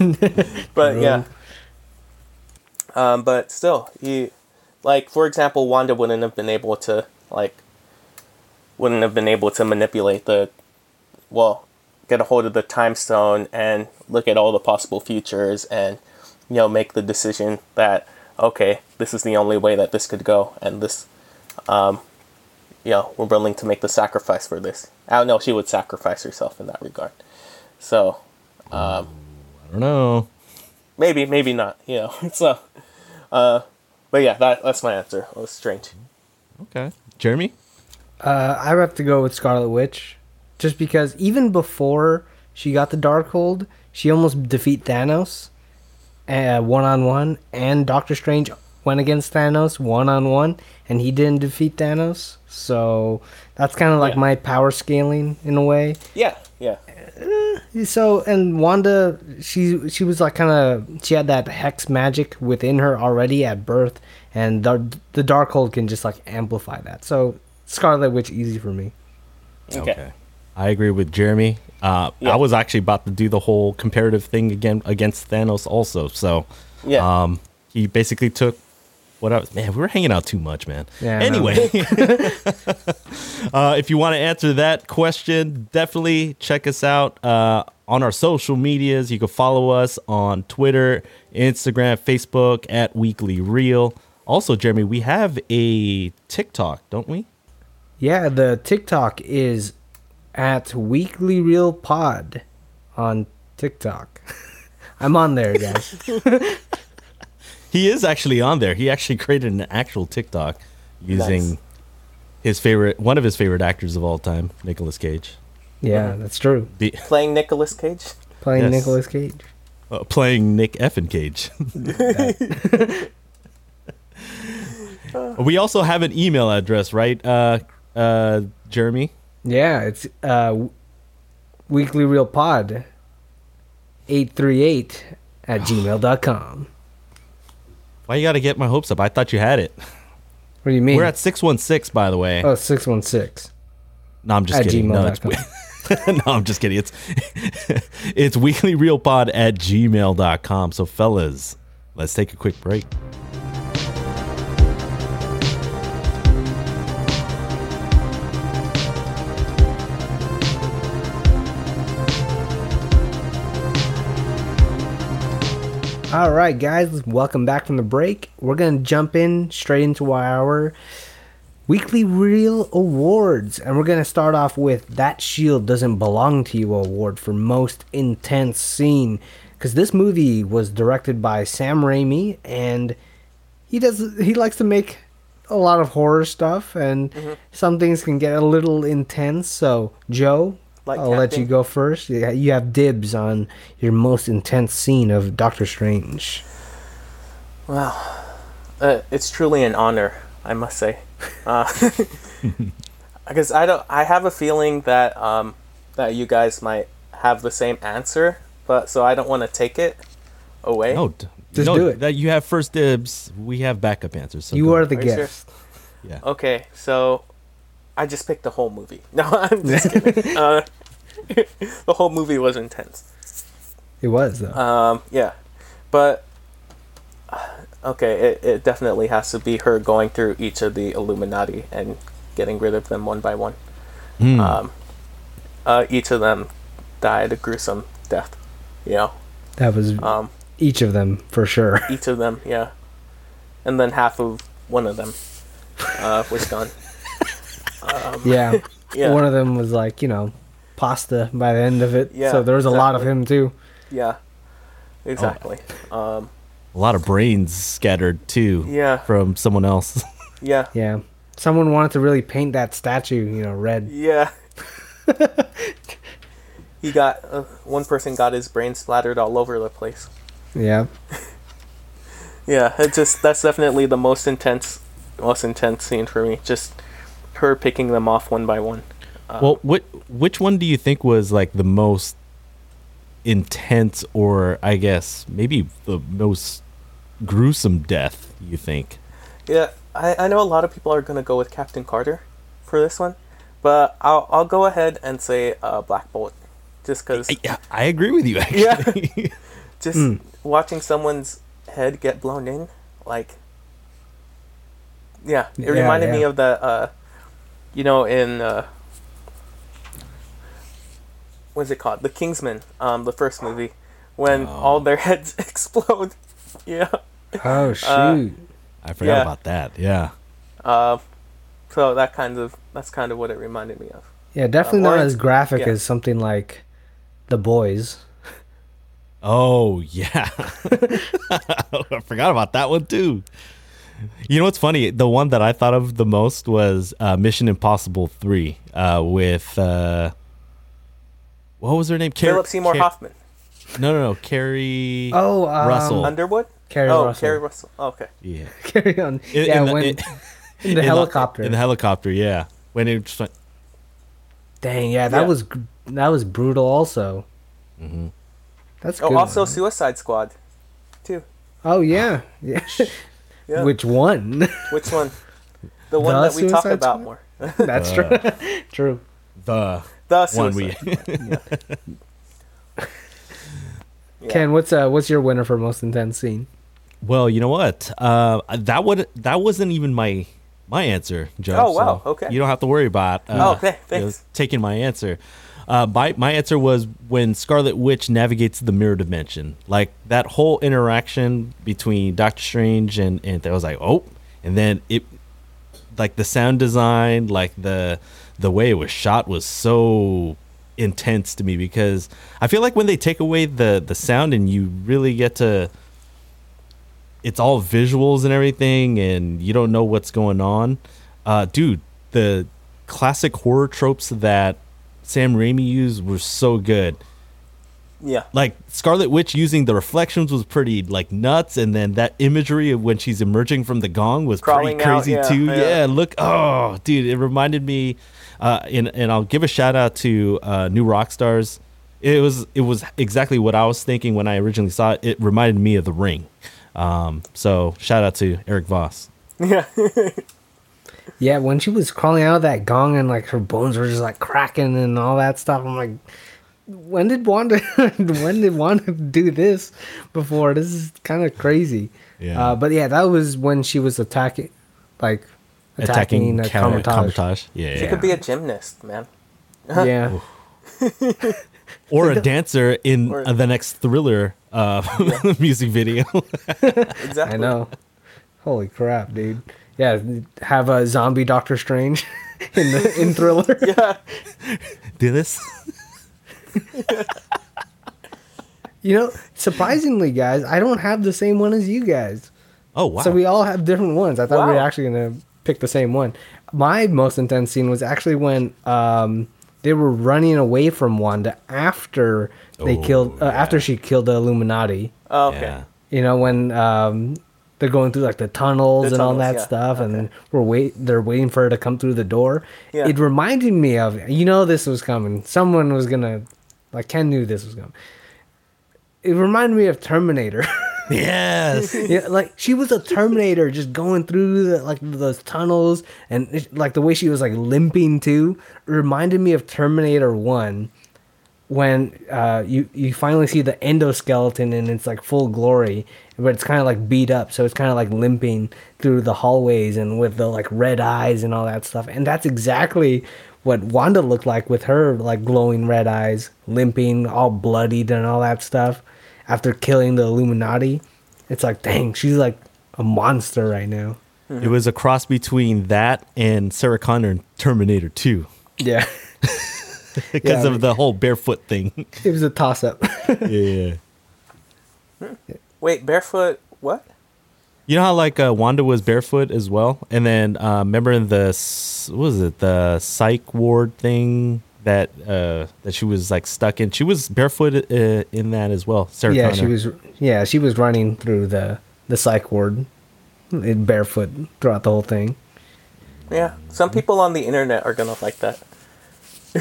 <laughs> but yeah. Um, but still he like for example Wanda wouldn't have been able to like wouldn't have been able to manipulate the well get a hold of the time stone and look at all the possible futures and you know make the decision that okay this is the only way that this could go and this um you know we're willing to make the sacrifice for this. I don't know she would sacrifice herself in that regard. So I don't know. maybe maybe not you know <laughs> so uh but yeah that, that's my answer it was strange Okay. Jeremy? Uh, I have to go with Scarlet Witch, just because even before she got the Darkhold, she almost defeat Thanos, one on one, and Doctor Strange went against Thanos one on one, and he didn't defeat Thanos. So that's kind of like Yeah. my power scaling in a way. yeah yeah So and Wanda, she she was like kind of she had that hex magic within her already at birth, and the the Darkhold can just like amplify that. So Scarlet Witch easy for me. okay, I agree with Jeremy. Uh, Yeah. I was actually about to do the whole comparative thing again against Thanos also. So yeah um, he basically took what I was man, we were hanging out too much, man. Yeah, anyway, <laughs> <laughs> uh, if you want to answer that question, definitely check us out uh, on our social medias. You can follow us on Twitter, Instagram, Facebook at Weekly Reel. Also, Jeremy, we have a TikTok, don't we? Yeah, the TikTok is at Weekly Reel Pod on TikTok. <laughs> I'm on there, guys. He is actually on there. He actually created an actual TikTok using Nice. his favorite, one of his favorite actors of all time, Nicolas Cage, Yeah, that's true. Be, Playing Nicolas Cage. Playing Yes. Nicolas Cage. uh, playing Nick Effin Cage. <laughs> <laughs> we also have an email address, right, uh, uh, Jeremy? Yeah, it's uh, Weekly Reel Pod 838 at gmail.com. Why you got to get my hopes up? I thought you had it. What do you mean? We're at six one six, by the way. oh, 616. no, I'm just at kidding. No, <laughs> no, I'm just kidding. It's <laughs> it's weeklyreelpod at gmail.com. So, fellas, let's take a quick break. All right, guys, welcome back from the break. We're to jump in straight into our weekly reel awards. And we're to start off with That Shield Doesn't Belong to You award for most intense scene. Because this movie was directed by Sam Raimi, and he does he likes to make a lot of horror stuff, and mm-hmm. some things can get a little intense. So, Joe, Like I'll let you go first. You have dibs on your most intense scene of Doctor Strange. Wow. Uh, it's truly an honor, I must say. Uh, <laughs> because I don't, I have a feeling that um, that you guys might have the same answer, but so I don't want to take it away. No, d- Just no, do it. That you have first dibs. We have backup answers. So you go. are the Are you sure? guest. Yeah. Okay, so I just picked the whole movie. <laughs> No, I'm just kidding. <laughs> uh, <laughs> the whole movie was intense. It was though. Um, yeah, but uh, okay, it, it definitely has to be her going through each of the Illuminati and getting rid of them one by one. Hmm. Um, uh, each of them died a gruesome death. You know, that was um, each of them for sure. each of them, yeah, and then half of one of them uh, was gone. Yeah. <laughs> Yeah. One of them was like, you know, pasta by the end of it. Yeah, so there was a lot of him too. Yeah, exactly. Um, a lot of brains scattered too. Yeah. From someone else. <laughs> yeah, Yeah. Someone wanted to really paint that statue, you know, red. Yeah. <laughs> he got uh, one person got his brain splattered all over the place. Yeah. Yeah, it just that's definitely the most intense, most intense scene for me. Just her picking them off one by one. well, what which one do you think was like the most intense, or I guess maybe the most gruesome death? You think? Yeah, I, I know a lot of people are gonna go with Captain Carter for this one, but I'll I'll go ahead and say uh, Black Bolt, just because I, I agree with you. Actually. <laughs> <laughs> just watching someone's head get blown in, like, yeah, it Yeah, reminded me of the, uh, you know, in uh, what's it called, The Kingsman, um, the first movie, when all their <laughs> heads <laughs> explode. Yeah. Oh shoot. Uh, I forgot Yeah. about that. Yeah. Uh, so that kind of that's kind of what it reminded me of. yeah, definitely or not as graphic yeah. as something like The Boys. Oh yeah, <laughs> I forgot about that one too. You know what's funny? The one that I thought of the most was uh, Mission Impossible Three uh, with uh, what was her name? Car- Philip Seymour Car- Hoffman, No, no, no, Carrie. Oh, um, Russell. Underwood. Carrie oh, Russell. Keri Russell. Okay. yeah. <laughs> Carry on. In- yeah, in the- when in- <laughs> in the in helicopter. In the helicopter, yeah. When it just went, Dang, yeah, that Yeah. was that was brutal. Also. Mm-hmm. That's Oh, good. also man. Suicide Squad, too. Oh yeah, yeah. Yeah. Which one? Which one? The one The that we talk Suicide about Squad? more. <laughs> That's true. <laughs> true. the The one we. <laughs> Yeah. Ken, what's uh what's your winner for most intense scene? Well, you know what? Uh, that would that wasn't even my my answer, Joe. Oh, wow. so Okay. You don't have to worry about. Uh, Oh, okay. you know, taking my answer. Uh, my my answer was when Scarlet Witch navigates the mirror dimension. Like that whole interaction between Doctor Strange and and I was like, oh, and then it, like the sound design, like the the way it was shot was so intense to me because I feel like when they take away the the sound and you really get to it's all visuals and everything and you don't know what's going on. Uh dude, the classic horror tropes that Sam Raimi used were so good. Yeah. Like Scarlet Witch using the reflections was pretty like nuts, and then that imagery of when she's emerging from the gong was Crawling pretty out, crazy yeah, too. yeah. Yeah. look, oh, dude, it reminded me, uh, and and I'll give a shout out to uh, New Rockstars. It was it was exactly what I was thinking when I originally saw it. It reminded me of The Ring. Um, so shout out to Eric Voss. Yeah. <laughs> Yeah, when she was crawling out of that gong and like her bones were just like cracking and all that stuff, I'm like, when did Wanda <laughs> when did Wanda do this before? This is kind of crazy. Yeah. Uh, but yeah, that was when she was attacking, like attacking, Attacking the counter- Kamar-Taj. Kamar-Taj. Yeah, She yeah. could be a gymnast, man. Yeah, <laughs> or a dancer in Or- uh, the next Thriller uh, <laughs> music video. Exactly. I know. Holy crap, dude! Yeah, have a zombie Doctor Strange <laughs> in the in Thriller. <laughs> Yeah. Do this. <laughs> You know, surprisingly, guys, I don't have the same one as you guys. Oh wow! So we all have different ones. I thought we were actually gonna pick the same one. My most intense scene was actually when um, they were running away from Wanda after they Oh, killed uh, yeah. after she killed the Illuminati. Oh, okay. Yeah. You know when um, they're going through like the tunnels The and all that yeah. stuff, and we're wait they're waiting for her to come through the door. Yeah. It reminded me of you know this was coming. Someone was gonna like Ken knew this was coming. It reminded me of Terminator. <laughs> Yes. yeah, like she was a Terminator, just going through the, like those tunnels, and it- like the way she was like limping too, reminded me of Terminator One, when uh, you you finally see the endoskeleton and it's like full glory, but it's kind of like beat up, so it's kind of like limping through the hallways and with the like red eyes and all that stuff, and that's exactly what Wanda looked like with her like glowing red eyes, limping, all bloodied and all that stuff after killing the Illuminati. It's like, dang, she's like a monster right now. It was a cross between that and Sarah Connor in Terminator 2 Yeah. <laughs> <laughs> because Yeah, of the whole barefoot thing. <laughs> it was a toss up. <laughs> yeah. Wait, barefoot. What? You know how like uh, Wanda was barefoot as well, and then uh, remember in the what was it the psych ward thing that uh, that she was like stuck in? She was barefoot uh, in that as well. Sarah yeah, Connor. she was yeah, she was running through the the psych ward in barefoot throughout the whole thing. Yeah. Some people on the internet are gonna like that. <laughs>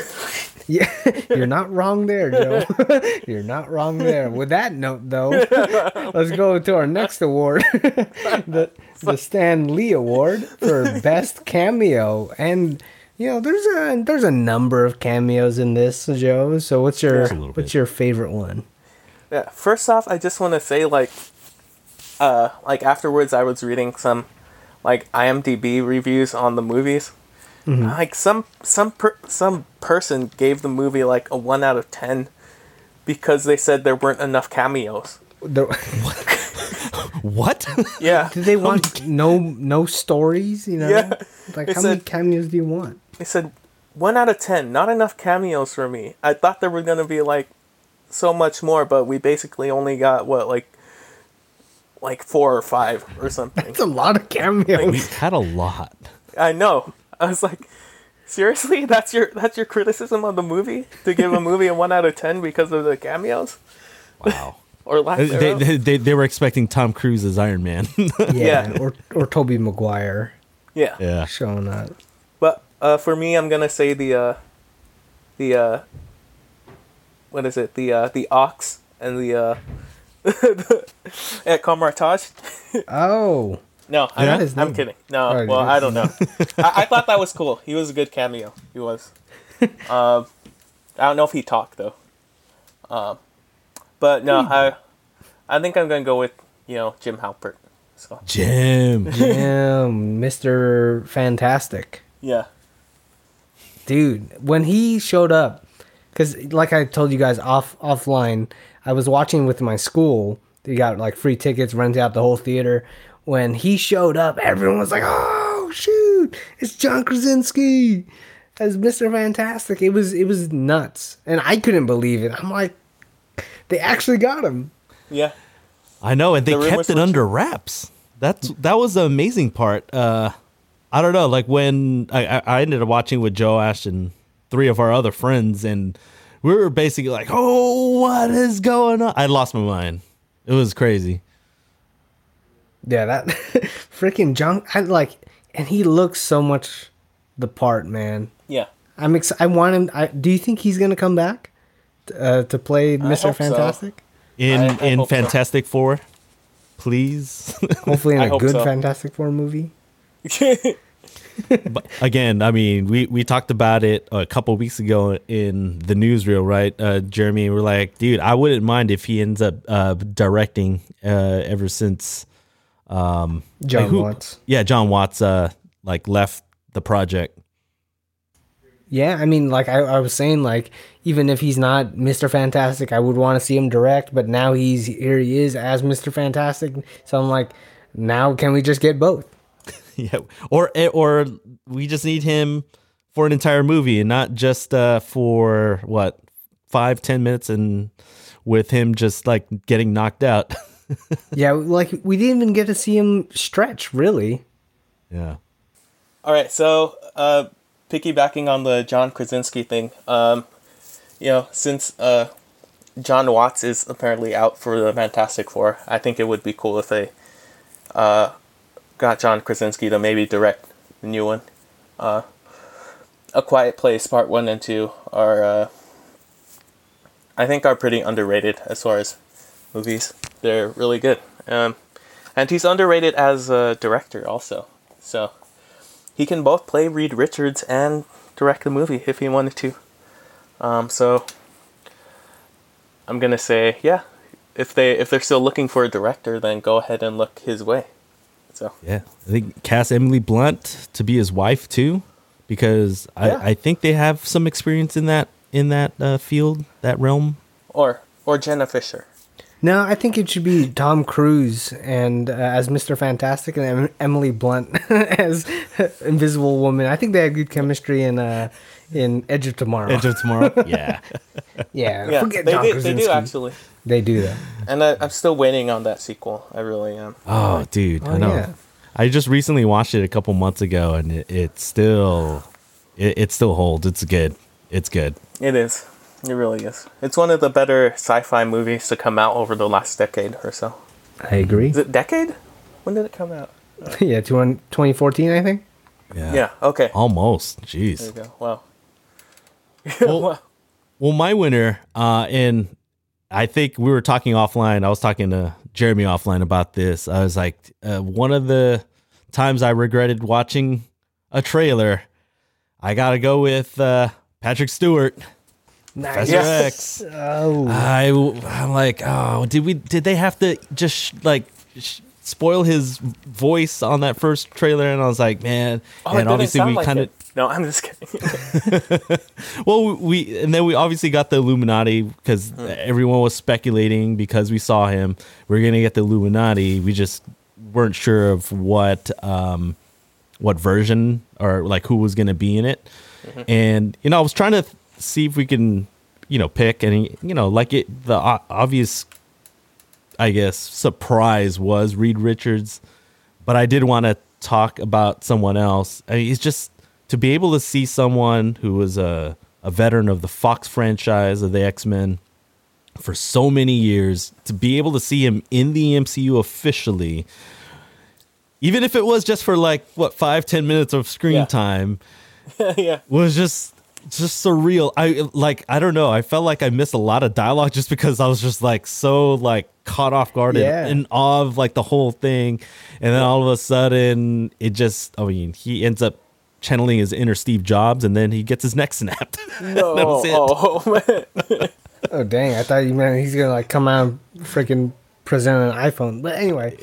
Yeah, you're not wrong there, Joe. <laughs> you're not wrong there. With that note, though, <laughs> let's go to our next award, the the Stan Lee Award for Best Cameo. And you know, there's a there's a number of cameos in this, Joe. So what's your what's your favorite one? Yeah. First off, I just want to say like, uh, like afterwards, I was reading some, like IMDb reviews on the movies. Mm-hmm. Like some some per- some person gave the movie like a one out of ten, because they said there weren't enough cameos. The, <laughs> <laughs> what? Yeah. <laughs> Did they want no no stories? You know, Yeah. like It how many cameos do you want? They said one out of ten, not enough cameos for me. I thought there were gonna be like so much more, but we basically only got what like like four or five or something. It's a lot of cameos. we had a lot. I know. I was like, seriously, <laughs> that's your that's your criticism of the movie to give a movie a one out of ten because of the cameos Wow. <laughs> or lack they, they, they, they were expecting Tom Cruise as Iron Man. <laughs> yeah, Yeah. or or Tobey Maguire yeah. yeah. showing up. But uh, for me, I'm gonna say the uh, the uh, what is it? The uh, the ox and the uh, at Kamar-Taj. Oh, No, I'm, Yeah? His I'm kidding. No, Oh, well. I don't know. <laughs> I, I thought that was cool. He was a good cameo. He was. Um, <laughs> I don't know if he talked though. Um, but no, I, I think I'm gonna go with you know Jim Halpert. So Jim. <laughs> Damn, Mr. Fantastic. yeah, dude when he showed up because like i told you guys off offline i was watching with my school they got like free tickets rented out the whole theater when he showed up everyone was like oh shoot it's john krasinski as mr fantastic it was it was nuts and i couldn't believe it i'm like they actually got him yeah, I know, and they The kept it under wraps. That's that was the amazing part. Uh, I don't know, like when I, I I ended up watching with Joash and three of our other friends, and we were basically like, "Oh, what is going on?" I lost my mind. It was crazy. Yeah that <laughs> freaking john I like and he looks so much the part man yeah. I'm ex- I want him. I, do you think he's gonna come back uh, to play Mr. hope so. Fantastic? In I- I in hope so. Fantastic Four, please. <laughs> Hopefully, in a good so. Fantastic Four movie. but again, I mean, we we talked about it a couple weeks ago in the newsreel, right, uh, Jeremy? We're like, dude, I wouldn't mind if he ends up uh, directing. Uh, ever since John like who- Watts. yeah, Jon Watts, uh, like left the project. Yeah, I mean, like I, I was saying, like even if he's not Mr. Fantastic, I would want to see him direct. But now he's here. He is as Mr. Fantastic. So I'm like, now can we just get both? <laughs> <laughs> yeah, or eh, or we just need him for an entire movie and not just uh, for what five ten minutes and with him just like getting knocked out. <laughs> Yeah, like we didn't even get to see him stretch. Really? yeah. All right, so uh, piggybacking on the John Krasinski thing, um, you know, since uh, Jon Watts is apparently out for the Fantastic Four, I think it would be cool if they uh, got John Krasinski to maybe direct the new one. Uh, A Quiet Place Part One and Two are, uh, I think, are pretty underrated as far as movies. They're really good, um, and he's underrated as a director also. So he can both play Reed Richards and direct the movie if he wanted to. Um, so I'm gonna say, yeah, if they if they're still looking for a director, then go ahead and look his way. So Yeah, I think cast Emily Blunt to be his wife too, because Yeah. I, I think they have some experience in that in that uh, field, that realm. or or Jenna Fischer. No, I think it should be Tom Cruise and uh, as Mr. Fantastic and em- Emily Blunt <laughs> as <laughs> Invisible Woman. I think they had good chemistry in uh, in Edge of Tomorrow. Edge of Tomorrow. <laughs> yeah, yeah, Yeah, forget they John do, they do actually, They do that. and I, I'm still waiting on that sequel. I really am. Oh, dude, I Oh, know. yeah. I just recently watched it a couple months ago, and it, it still, it, it still holds. It's good. It's good. It is. It really is. It's one of the better sci-fi movies to come out over the last decade or so. I agree. Is it decade? When did it come out? <laughs> yeah, 20- 2014, I think. Yeah. Yeah. Okay. Almost. Jeez. There you go. Wow. <laughs> Well, Wow. well, my winner, uh, and I think we were talking offline. I was talking to Jeremy offline about this. I was like, uh, one of the times I regretted watching a trailer, I got to go with uh, Patrick Stewart. Nice. Professor Yeah. X. Oh, I I'm like, oh, did we did they have to just sh- like sh- spoil his voice on that first trailer? And I was like, man, Oh, and obviously we like kind of. No, I'm just kidding. <laughs> well, we and then we obviously got the Illuminati because everyone was speculating because we saw him. We are gonna get the Illuminati. We just weren't sure of what um what version or like who was gonna be in it. And you know, I was trying to th- see if we can you know pick and you know like it the obvious I guess surprise was Reed Richards, but I did want to talk about someone else. I mean, it's just to be able to see someone who was a a veteran of the Fox franchise of the X Men for so many years, to be able to see him in the MCU officially, even if it was just for like what five ten minutes of screen Yeah. time, <laughs> yeah. was just just surreal. I like I don't know. I felt like I missed a lot of dialogue just because I was just like so like caught off guard Yeah. and in awe of like the whole thing, and then all of a sudden it just I mean he ends up channeling his inner Steve Jobs and then he gets his neck snapped. <laughs> No. was it. Oh, <laughs> man. oh, dang! I thought you meant he's gonna like come out and freaking presented an iPhone. But anyway,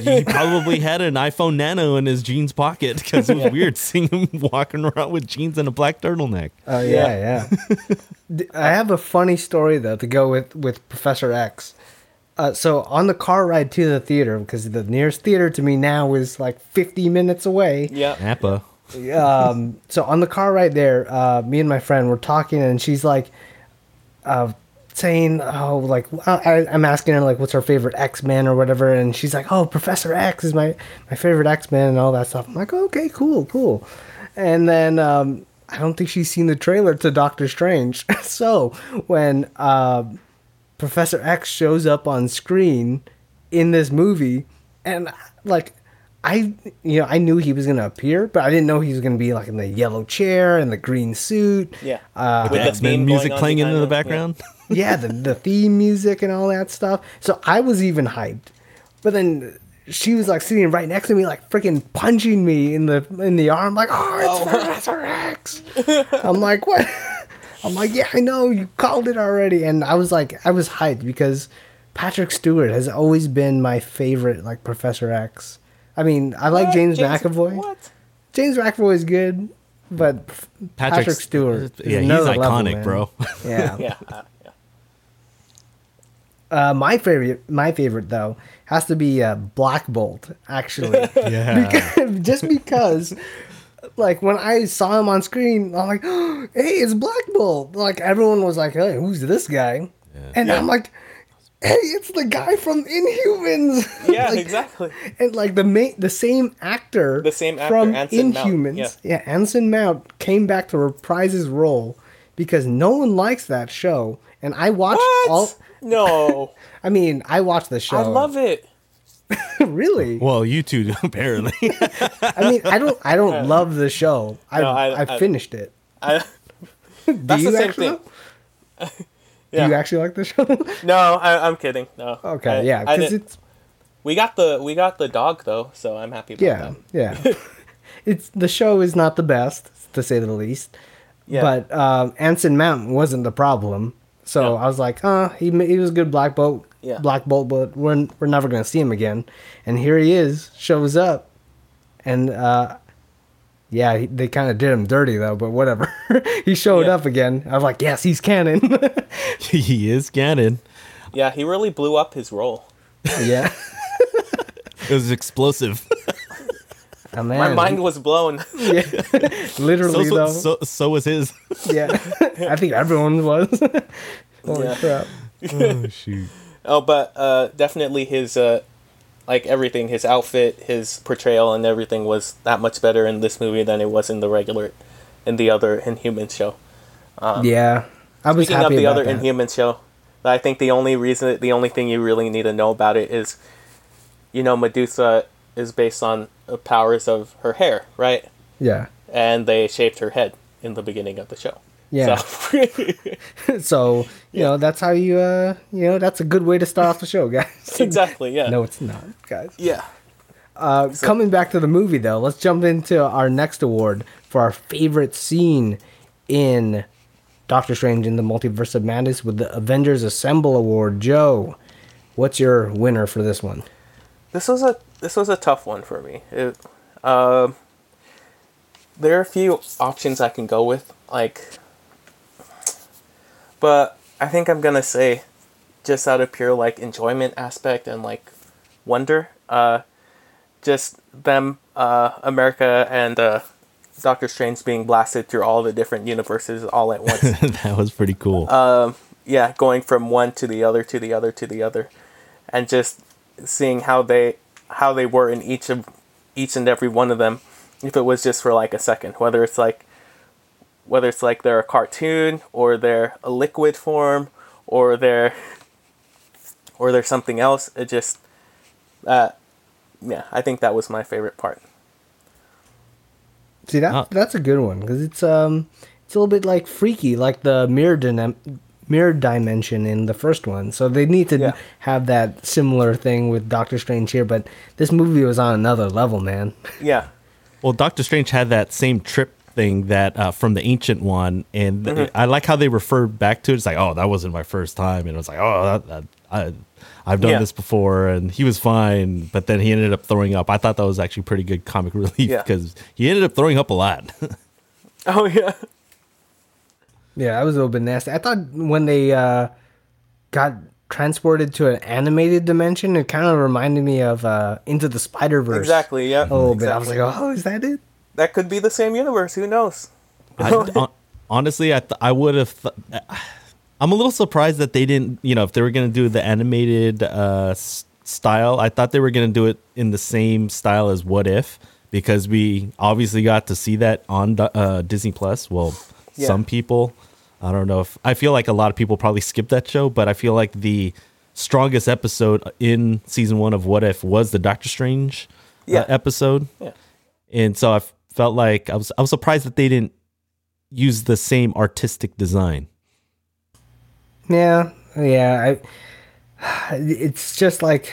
he probably had an iPhone Nano in his jeans pocket because it was weird seeing him <laughs> walking around with jeans and a black turtleneck. Oh yeah, yeah. <laughs> D- I have a funny story though to go with with Professor X. Uh, so on the car ride to the theater, because the nearest theater to me now is like 50 minutes away. Yeah. Appa. Um, so on the car ride there, uh, me and my friend were talking, and she's like, uh, saying, "Oh, like I, I'm asking her like, what's her favorite X Men or whatever," and she's like, "Oh, Professor X is my my favorite X Men and all that stuff." I'm like, "Okay, cool, cool," and then um, I don't think she's seen the trailer to Doctor Strange. <laughs> so when uh, Professor X shows up on screen in this movie, and like. I you know I knew he was gonna appear, but I didn't know he was gonna be like in the yellow chair and the green suit. Yeah. Uh, With the X Men music playing in behind the background. Yeah. Background. yeah, the, the theme music and all that stuff. So I was even hyped. But then she was like sitting right next to me, like freaking punching me in the in the arm, like, oh, it's oh. Professor X. I'm like, what? I'm like, yeah, I know, you called it already. And I was like, I was hyped because Patrick Stewart has always been my favorite, like Professor X. I mean, I like What? James, McAvoy. What? James McAvoy is good, but Patrick, Stewart, is Yeah, he's another level, iconic, bro. Yeah. <laughs> Yeah. Uh. My favorite, my favorite though, has to be uh, Black Bolt. Actually, <laughs> Yeah. <laughs> Because- <laughs> just because, like when I saw him on screen, I'm like, <gasps> "Hey, it's Black Bolt!" Like everyone was like, "Hey, who's this guy?" And I'm like, "Hey, it's the guy from Inhumans." Yeah, Like, exactly. And like the main, the same actor, The same actor, from Anson Mount, Inhumans, yeah. Anson Mount came back to reprise his role because no one likes that show, and I watched What? all. No. <laughs> I mean, I watched the show. I love it. <laughs> really. well, you two <laughs> apparently. I mean, I don't. I don't love the show. I No, I, I- I- finished it. I, Do that's you the same actually? thing. Do you actually like the show? No, I, I'm kidding. No. okay, I- yeah, because it's we got the we got the dog though, so I'm happy about yeah, that. yeah. it's the show is not the best to say the least. Yeah. But um, Anson Mount wasn't the problem, so No. I was like, huh, he he was a good Black Bolt. Yeah. Black Bolt, but we're we're never gonna see him again. And here he is, shows up, and uh, yeah, he, they kind of did him dirty though, but whatever. <laughs> he showed Yeah. up again. I was like, yes, he's canon. <laughs> <laughs> he is canon. Yeah, he really blew up his role. yeah. It was explosive. Oh, My mind was blown. <laughs> Yeah. <laughs> Literally so, though. so, so was his. <laughs> yeah. I think everyone was. Holy Yeah. crap. oh shoot. Oh, but uh, definitely his uh, like everything, his outfit, his portrayal, and everything was that much better in this movie than it was in the regular, in the other Inhuman show. yeah. I was Speaking of happy the about other that. Inhuman show, I think the only reason, the only thing you really need to know about it is, you know, Medusa is based on the powers of her hair, right? Yeah. And they shaved her head in the beginning of the show. Yeah. So, <laughs> <laughs> So, you know, that's how you uh you know, that's a good way to start off the show, <laughs> guys. exactly. Yeah. no, it's not, guys. Yeah. Uh, coming back to the movie though, let's jump into our next award for our favorite scene in Doctor Strange in the Multiverse of Madness with the Avengers Assemble Award. Joe, what's your winner for this one? This was a this was a tough one for me. It, um, there are a few options I can go with, like, but I think I'm gonna say, just out of pure like enjoyment aspect and like wonder, uh, just them, uh, America and uh, Doctor Strange being blasted through all the different universes all at once. <laughs> that was pretty cool. yeah, going from one to the other to the other to the other, and just seeing how they how they were in each of each and every one of them, if it was just for like a second, whether it's like whether it's like they're a cartoon or they're a liquid form or they're <laughs> or they're something else. It just uh, yeah, I think that was my favorite part. See that that's a good one because it's um it's a little bit like freaky, like the mirror dyna- mirror dimension in the first one. So they need to Yeah. have that similar thing with Doctor Strange here. But this movie was on another level, man. <laughs> Yeah, Well, Doctor Strange had that same trip thing that uh, from the ancient one, and th- I like how they refer back to it. It's like, oh, that wasn't my first time, and it was like, oh, that, that, I, I've done Yeah. this before, and he was fine, but then he ended up throwing up. I thought that was actually pretty good comic <laughs> relief Yeah. because he ended up throwing up a lot. <laughs> Oh yeah. Yeah, that was a little bit nasty. I thought when they uh, got transported to an animated dimension, it kind of reminded me of uh, Into the Spider Verse. Exactly. Yeah. A little bit. I was like, oh, is that it? that could be the same universe. Who knows? I, <laughs> honestly, I th- I would have. Th- <sighs> I'm a little surprised that they didn't. You know, if they were going to do the animated uh, s- style, I thought they were going to do it in the same style as What If, because we obviously got to see that on uh, Disney Plus. Well, Yeah. some people. I don't know if I feel like a lot of people probably skipped that show, but I feel like the strongest episode in season one of What If was the Doctor Strange Yeah. uh, episode Yeah. and so I felt like I was I was surprised that they didn't use the same artistic design. Yeah, yeah. I, <sighs> it's just like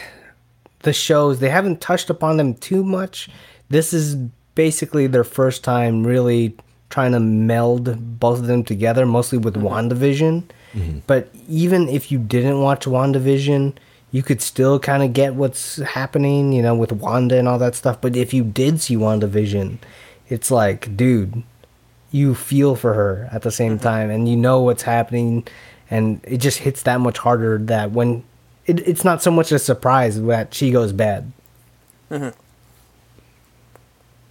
the shows they haven't touched upon them too much. This is basically their first time really trying to meld both of them together, mostly with mm-hmm. WandaVision. Mm-hmm. But even if you didn't watch WandaVision, you could still kind of get what's happening, you know, with Wanda and all that stuff. But if you did see WandaVision, it's like, dude, you feel for her at the same mm-hmm. time and you know what's happening and it just hits that much harder that when it, it's not so much a surprise that she goes bad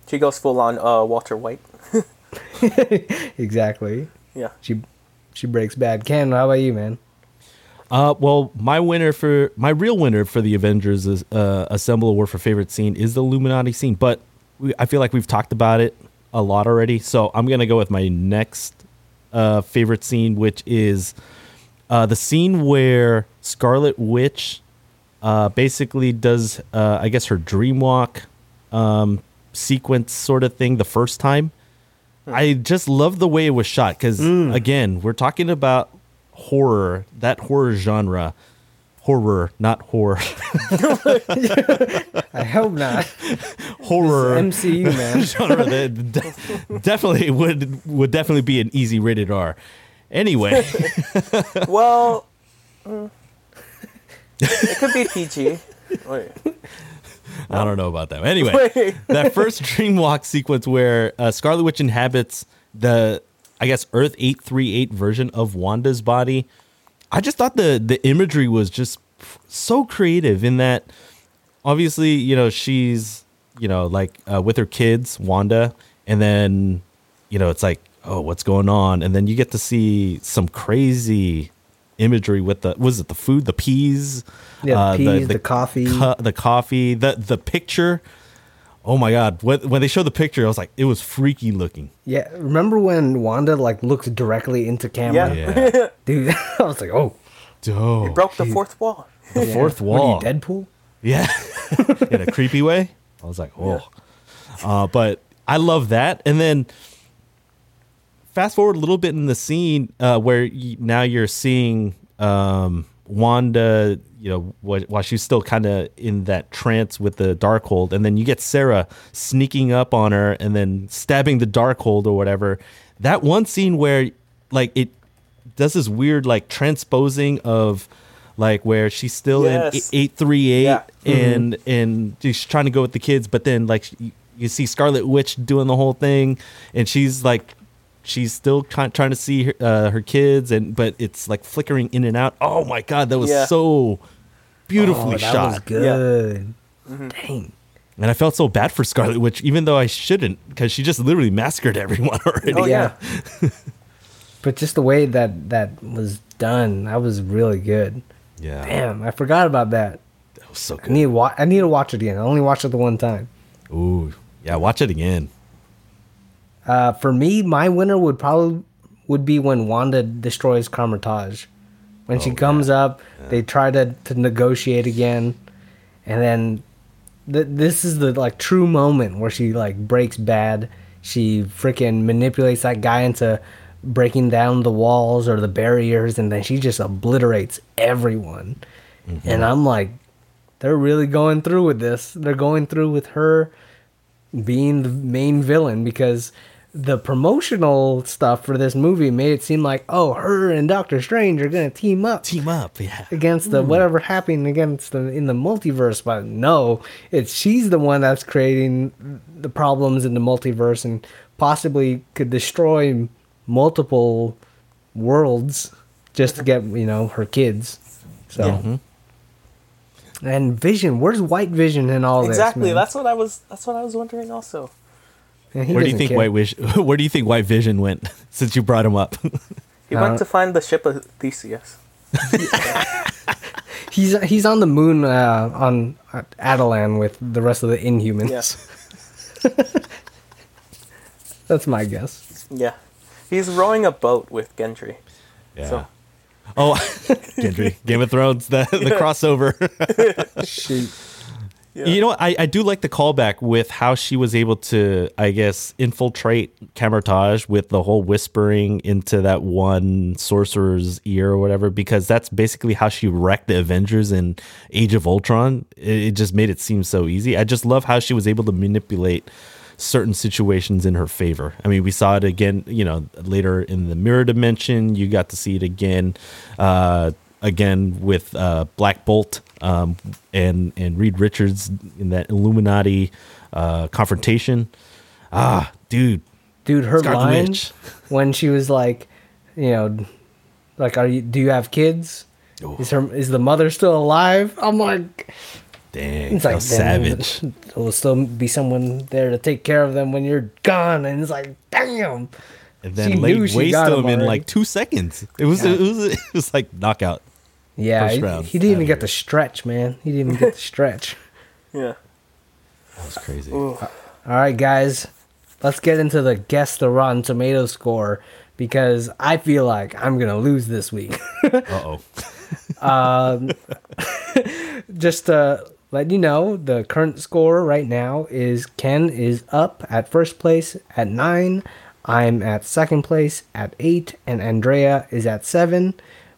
She goes full on uh, Walter White. <laughs> exactly Yeah. she she breaks bad ken how about you man Uh, well, my winner for my real winner for the Avengers is, uh, Assemble Award for favorite scene is the Illuminati scene, but we, I feel like we've talked about it a lot already, so I'm gonna go with my next uh, favorite scene, which is uh, the scene where Scarlet Witch uh, basically does, uh, I guess, her dream walk um, sequence sort of thing the first time. I just love the way it was shot because again, we're talking about horror, that horror genre, horror, not horror, <laughs> i hope not. <laughs> Horror. Mcu <laughs> man. Genre that de- definitely would would definitely be an easy rated R. Anyway, Well, mm, it could be PG. Wait. I don't know about that. Anyway, <laughs> that first dream walk sequence where uh, Scarlet Witch inhabits the, I guess, Earth 838 version of Wanda's body. I just thought the the imagery was just so creative in that obviously, you know, she's, you know, like uh, with her kids, Wanda, and then, you know, it's like, oh, what's going on? And then you get to see some crazy imagery with the was it the food, the peas, Yeah, peas, the coffee. cu- the coffee, the the picture. Oh my god! When when they showed the picture, I was like, it was freaky looking. yeah remember when wanda like looked directly into camera Yeah. Yeah, <laughs> dude <laughs> i was like oh dope. Broke the fourth wall. the fourth what are wall. you deadpool Yeah, <laughs> in a creepy way. I was like, oh. Uh, but I love that. And then fast forward a little bit in the scene uh, where y now you're seeing um, Wanda, you know, wh- while she's still kind of in that trance with the Darkhold, and then you get Sarah sneaking up on her and then stabbing the Darkhold or whatever. That one scene where, like, it does this weird like transposing of like where she's still Yes. in eight three eight Yeah. and and she's trying to go with the kids, but then like you, you see Scarlet Witch doing the whole thing, and she's like she's still kind trying to see her, uh, her kids, and but it's like flickering in and out. Oh my god, that was Yeah. so beautifully oh, that shot. was good dang And I felt so bad for Scarlet Witch, even though I shouldn't, because she just literally massacred <laughs> everyone already. Oh yeah. <laughs> but just the way that that was done that was really good yeah, damn i forgot about that that was so I need wa- I need to watch it again. I only watched it the one time. Ooh, yeah, watch it again. Uh, for me, my winner would probably would be when Wanda destroys Kamar-Taj. When she Oh, comes up, they try to, to negotiate again, and then th- this is the like true moment where she like breaks bad. She freaking manipulates that guy into breaking down the walls or the barriers, and then she just obliterates everyone. And I'm like, they're really going through with this. They're going through with her being the main villain because the promotional stuff for this movie made it seem like, oh, her and Doctor Strange are gonna team up Team up, yeah. against the whatever happened against the in the multiverse. But no, it's she's the one that's creating the problems in the multiverse and possibly could destroy multiple worlds just to get you know her kids. So. Mm-hmm. And Vision, where's White Vision in all exactly. this? man? That's what I was. That's what I was wondering also. And he Where do you think care. White Wish? <laughs> Where do you think White Vision went? <laughs> Since you brought him up, <laughs> He Uh, went to find the ship of Theseus. He's he's on the moon uh, on uh, Attilan with the rest of the Inhumans. Yes. That's my guess. Yeah. He's rowing a boat with Gendry. yeah. So- Oh, Gendry, Game of Thrones, the the crossover. Shoot. You know? I, I do like the callback with how she was able to, I guess, infiltrate Kamar-Taj with the whole whispering into that one sorcerer's ear or whatever, because that's basically how she wrecked the Avengers in Age of Ultron. It, it just made it seem so easy. I just love how she was able to manipulate certain situations in her favor. I mean, we saw it again, you know, later in the mirror dimension. You got to see it again, uh, again with uh, Black Bolt um, and and Reed Richards in that Illuminati uh, confrontation. Ah, dude, Dude, her Scarlet line Witch. when she was like, you know, like, are you? Do you have kids? Is her is the mother still alive? I'm like, dang, it's like savage. There will still be someone there to take care of them when you're gone, and it's like, damn. And then She laid knew she waste to him him in like two seconds. It was it was <laughs> it was like knockout. Yeah, First he, round, he didn't even get the stretch, man. He didn't even get the <laughs> stretch. Yeah. That was crazy. All right, guys, let's get into the guess the Rotten Tomato score because I feel like I'm gonna lose this week. <laughs> Uh oh. <laughs> Just to let you know, the current score right now is Ken is up at first place at nine. I'm at second place at eight, and Andrea is at seven.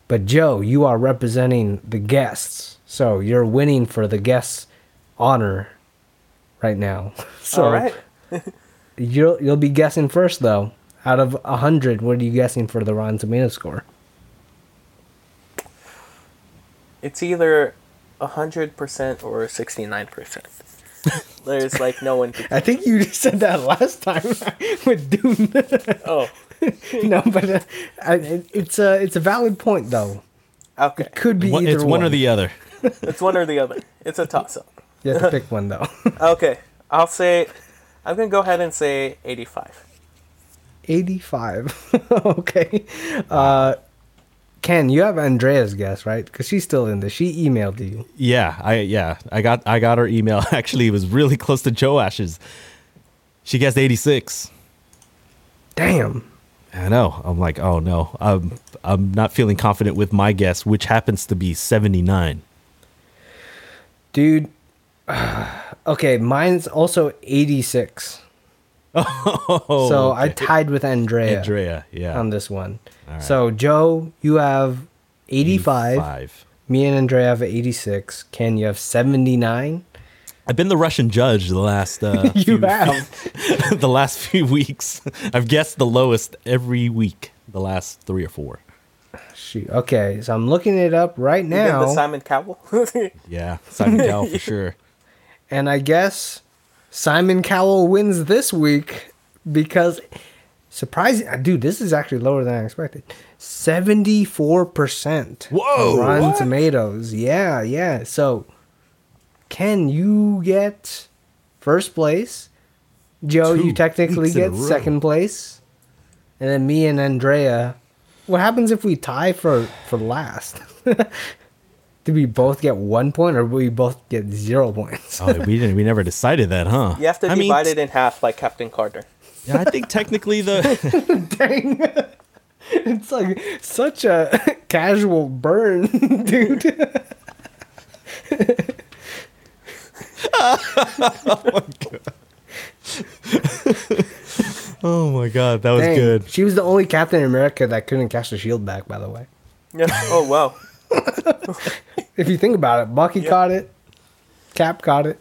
But Joe, you are representing the guests, so you're winning for the guests' honor right now. <laughs> So All right. <laughs> You'll you'll be guessing first though. Out of a hundred, what are you guessing for the Rotten Tomato score? It's either hundred percent or sixty nine percent. <laughs> There's like no one. I think you just <laughs> said that last time <laughs> with Dune. Oh, no, but uh, I, it's a it's a valid point though. okay. Could be One- either it's one or the other. It's one or the other. It's a toss up. You have to pick one though. Okay, I'll say. I'm gonna go ahead and say eighty five. Eighty-five. okay. Uh, Ken, you have Andrea's guess, right? Because she's still in this. She emailed you. Yeah, I yeah, I got I got her email. <laughs> Actually, it was really close to Joash's. She guessed 86. Damn. I know. I'm like, oh no. I'm I'm not feeling confident with my guess, which happens to be 79. Dude. <sighs> okay, mine's also 86. <laughs> Oh, so I tied with Andrea, Andrea, yeah. on this one. All right. So, Joe, you have 85. 85. Me and Andrea have 86. Ken, you have 79. I've been the Russian judge the last uh, <laughs> You few, <laughs> have. the last few weeks. I've guessed the lowest every week. The last three or four. Shoot. Okay, so I'm looking it up right You the now. Simon Cowell. Yeah, Simon Cowell for sure. And I guess Simon Cowell wins this week because surprising uh, dude, this is actually lower than I expected. 74% Whoa, Rotten what? Tomatoes. Yeah, yeah. So can you get first place. Joe, you technically weeks in a get second place. And then me and Andrea. What happens if we tie for for last? <laughs> Do we both get one point, or we both get zero points? Oh, we didn't. We never decided that, huh? you have to I mean, divide it in half like Captain Carter. Yeah, I think technically the <laughs> <laughs> Dang. It's like such a <laughs> casual burn, dude. Oh my god, that was Dang. good. She was the only Captain America that couldn't catch the shield back, by the way. Yeah. Oh wow. <laughs> If you think about it, Bucky caught it, Cap caught it,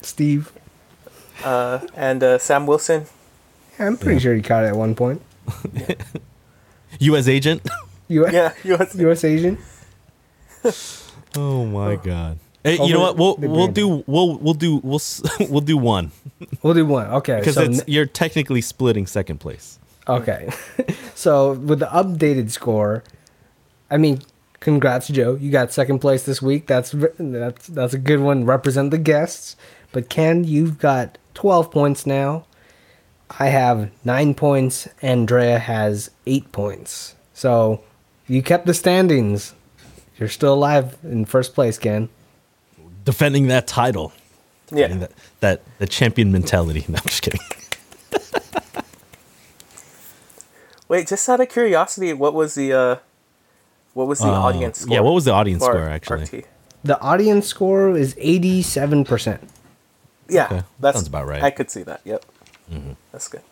Steve. Uh, and uh, Sam Wilson. I'm pretty sure he caught it at one point. <laughs> U.S. agent. <laughs> U.S. Yeah, US, U.S. Asian. Oh my god. Hey, you know what? We'll the we'll do we'll we'll do we'll we'll do one We'll do one. Okay. because so it's n- you're technically splitting second place. Okay. so with the updated score, I mean, congrats, Joe. You got second place this week. That's that's that's a good one. Represent the guests. But Ken, you've got twelve points now. I have nine points. Andrea has eight points. So you kept the standings. You're still alive in first place, Ken. Defending that title. yeah. That that the champion mentality. No, I'm just kidding. <laughs> Wait, just out of curiosity, what was the uh, what was the Uh, audience score? yeah, what was the audience score, actually? RT? The audience score is eighty-seven percent. Yeah, Okay, that's sounds about right. I could see that. Yep, that's good.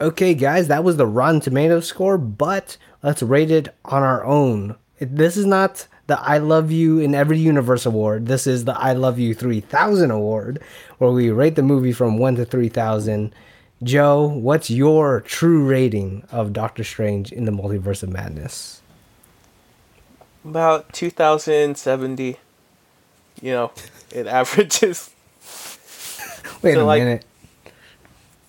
Okay, guys, that was the Rotten Tomatoes score, but let's rate it on our own. This is not the I Love You in Every Universe award. This is the I Love You 3000 award, where we rate the movie from 1 to 3000. Joe, what's your true rating of Doctor Strange in the Multiverse of Madness? About two thousand seventy. You know, it <laughs> averages Wait a like- minute.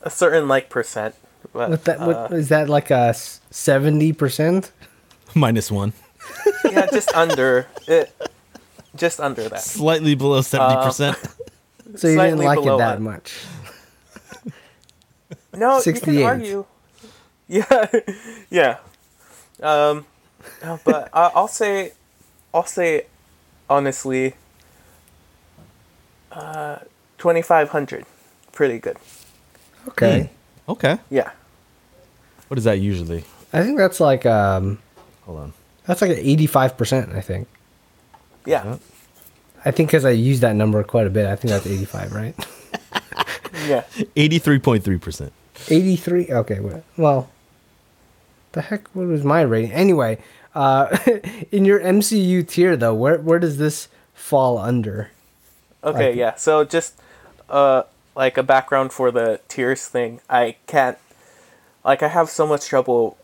a certain like percent. But What that, what, uh, is that like a 70%? Minus one, yeah, just under it. Just under that. slightly below seventy percent. <laughs> So you didn't like it that it. much. No, you 68. can argue. <laughs> Yeah, yeah. Um, no, but I, I'll say, I'll say, honestly, uh, twenty five hundred, pretty good. Okay. Okay, Yeah, what is that usually? I think that's like um Hold on. that's like 85%, I think. yeah, I think because I use that number quite a bit. I think that's 85, right? <laughs> yeah. <laughs> Eighty-three point three percent. 83. Okay, well, well, the heck, what was my rating? Anyway, uh, <laughs> in your MCU tier though, where where does this fall under? Okay, Like- yeah. So just uh like a background for the tiers thing. I can't like I have so much trouble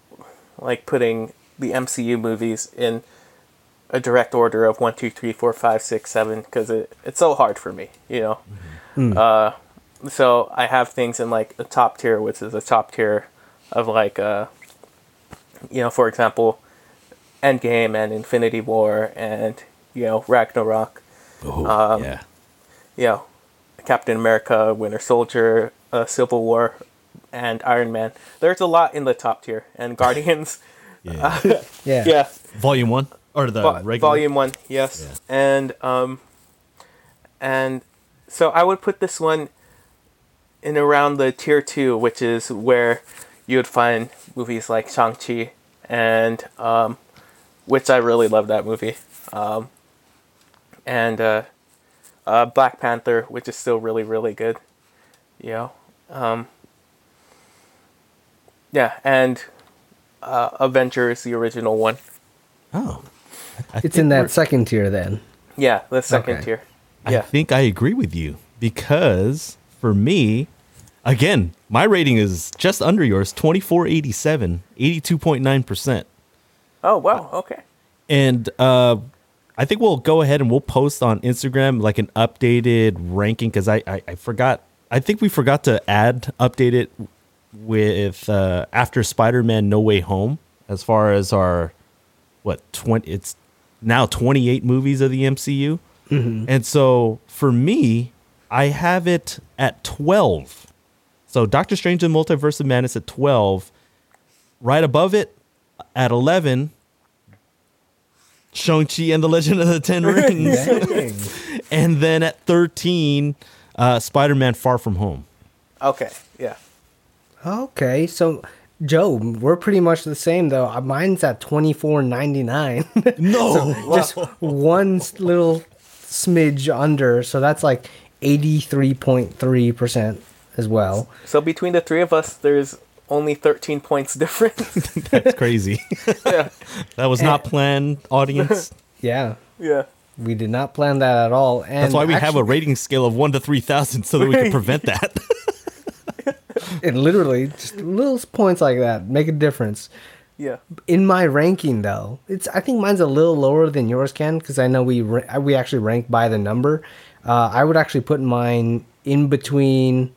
like putting the MCU movies in a direct order of one, two, three, four, five, six, seven because it, it's so hard for me, you know. Uh, so I have things in like the top tier, which is a top tier of like uh, you know, for example, Endgame and Infinity War and you know Ragnarok Oh, Um, yeah. you know, Captain America, Winter Soldier, uh, Civil War, and Iron Man. There's a lot in the top tier, and Guardians. <laughs> Yeah. <laughs> Yeah. yeah, Volume one or the Vo- regular Volume One. Yes, Yeah. and um, and so I would put this one in around the tier two, which is where you would find movies like Shang Chi, and um, which I really love that movie, um, and uh, uh, Black Panther, which is still really really good, you know, um, yeah, and uh, Avengers, the original one. Oh, I It's think in we're- that second tier then. Yeah, the second Okay. tier. I think I agree with you because for me, again, my rating is just under yours 2487, 82.9%. Oh wow. Okay. And uh, I think we'll go ahead and we'll post on Instagram like an updated ranking because I, I, I forgot. I think we forgot to add update it with uh, after Spider Man No Way Home as far as our what 20 it's now 28 movies of the MCU. And so for me, I have it at 12. So Doctor Strange and Multiverse of Madness at 12. Right above it at 11, Shang-Chi and the Legend of the Ten <laughs> Rings. <laughs> And then at 13, uh, Spider-Man Far From Home. Okay. Yeah. okay, so Joe, we're pretty much the same though. Uh, Mine's at twenty four ninety nine. <laughs> No. just one little smidge under. So that's like eighty three point three percent as well. So between the three of us, there's only 13 points <laughs> difference. <laughs> That's crazy. <laughs> yeah. that was not planned, audience. Yeah, Yeah. we did not plan that at all. And That's why we have a rating scale of 1 to 3,000 so that we can prevent that. it literally just little points like that make a difference. Yeah. In my ranking, though, it's I think mine's a little lower than yours, Ken, because I know we ra- we actually rank by the number. Uh, I would actually put mine in between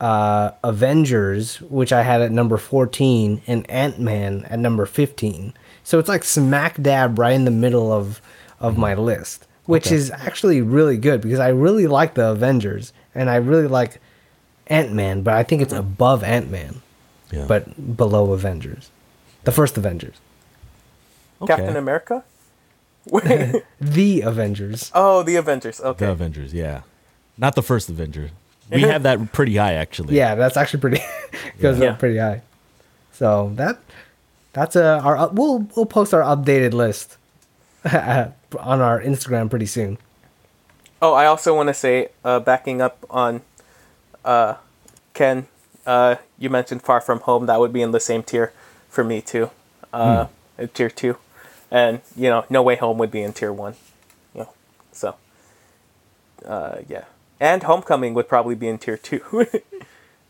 uh, Avengers, which I had at number fourteen, and Ant Man at number fifteen. So it's like smack dab right in the middle of of my list, which is actually really good because I really like the Avengers and I really like Ant Man, but I think it's above Ant Man, Yeah. but below Avengers, the first Avengers, Okay. Captain America? <laughs> <laughs> The Avengers. oh, the Avengers. Okay. The Avengers, yeah. Not the first Avenger. We <laughs> have that pretty high, actually. Yeah, that's actually pretty <laughs> goes Yeah. up pretty high. So that that's a our we'll we'll post our updated list <laughs> on our Instagram pretty soon. Oh, I also want to say, uh, backing up on uh, Ken, uh, you mentioned Far From Home. That would be in the same tier for me, too. Uh, uh, Tier 2. And, you know, No Way Home would be in Tier 1. You know, so, uh, yeah. And Homecoming would probably be in Tier 2. <laughs>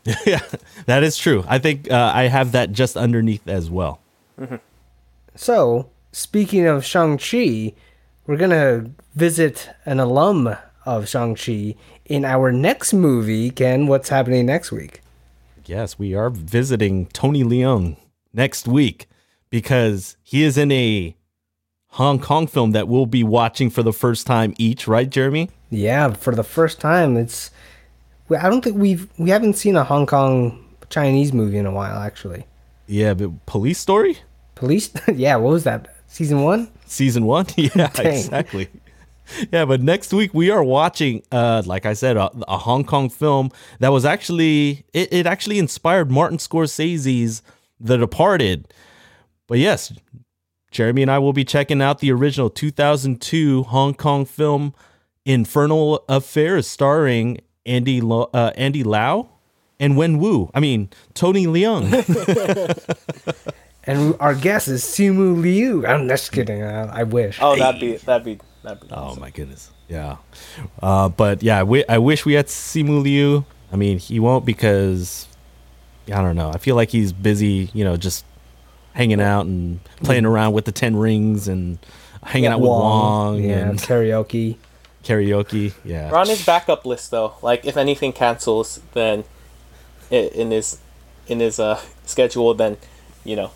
<laughs> yeah, that is true. I think uh, I have that just underneath as well. So, speaking of Shang-Chi, we're going to visit an alum of Shang-Chi in our next movie. Ken, what's happening next week? Yes, we are visiting Tony Leung next week because he is in a Hong Kong film that we'll be watching for the first time each, right, Jeremy? Yeah, for the first time, it's. I don't think we've we haven't seen a Hong Kong Chinese movie in a while. Actually, Yeah, but Police Story? Police. <laughs> yeah, what was that? Season one. Season one? <laughs> Yeah, exactly. Yeah, but next week we are watching, uh, like I said, a, a Hong Kong film that was actually it, it actually inspired Martin Scorsese's The Departed. But yes, Jeremy and I will be checking out the original 2002 Hong Kong film Infernal Affairs, starring Andy Lo, uh, Andy Lau and Wen Wu. I mean Tony Leung. <laughs> And our guest is Simu Liu. I'm just kidding. Uh, I wish. oh, that'd be, that'd be, that'd be. Oh my goodness. Yeah. Uh, but yeah, we, I wish we had Simu Liu. I mean, he won't because I don't know. I feel like he's busy, you know, just hanging out and playing around with the Ten Rings and hanging out with Wong yeah, and karaoke. karaoke. Yeah. We're on his backup list though. Like if anything cancels, then i in his in his uh, schedule, then you know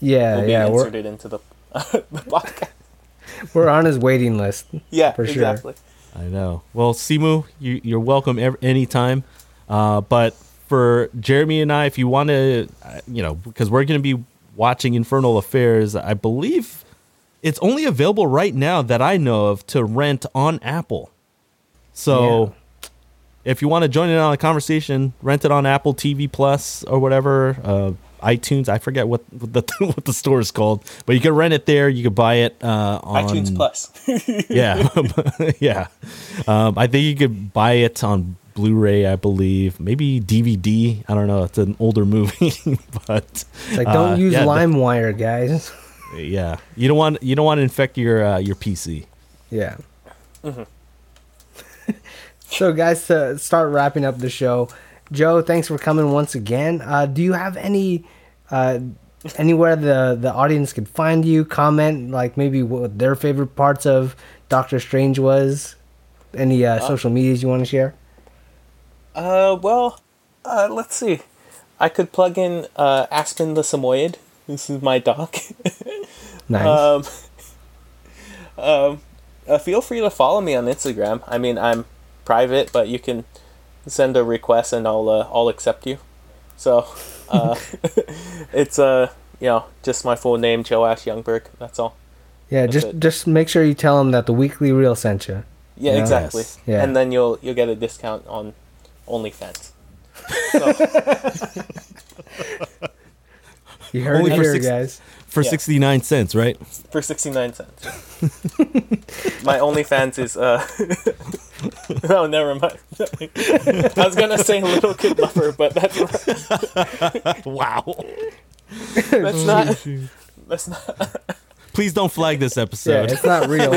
Yeah, we'll be yeah, we're inserted into the, <laughs> the podcast. we're on his waiting list. Yeah, For sure. exactly. I know. Well, Simu, you, you're welcome ev- anytime. Uh, but for Jeremy and I, if you want to, uh, you know, because we're going to be watching Infernal Affairs, I believe it's only available right now that I know of to rent on Apple. So if you want to join in on the conversation, rent it on Apple TV Plus or whatever, uh, iTunes. I forget what what the <laughs> what the store is called, but you can rent it there. You can buy it uh, on iTunes Plus. <laughs> yeah, <laughs> yeah. Um, I think you could buy it on Blu-ray, I believe, maybe DVD. I don't know. It's an older <laughs> movie, but It's like don't uh, use yeah, LimeWire, guys. <laughs> yeah, you don't want you don't want to infect your uh, your PC. Yeah. <laughs> so, guys, to start wrapping up the show, Joe, thanks for coming once again. Uh, do you have any uh, anywhere the the audience could find you? Comment like maybe what their favorite parts of Doctor Strange was. Any uh, social medias you want to share? Uh, well, uh, let's see. I could plug in uh, Aspen the Samoyed. This is my dog. <laughs> Nice. um, um, uh, feel free to follow me on Instagram. I mean, I'm private, but you can send a request and I'll uh, I'll accept you. So, <laughs> uh, <laughs> it's uh you know just my full name, Joash Youngberg. That's all. yeah, that's just it. just make sure you tell them that the weekly reel sent you. Yeah, Yes. exactly. Yeah. And then you'll you'll get a discount on OnlyFans. So, You heard Only it for here, six- guys. For Yeah. sixty nine cents, right? for 69 cents. My OnlyFans is, uh. no, <laughs> never mind. I was gonna say Little Kid Lover, but that's, <laughs> wow! that's not. <laughs> That's not. Please don't flag this Yeah, episode. it's not real.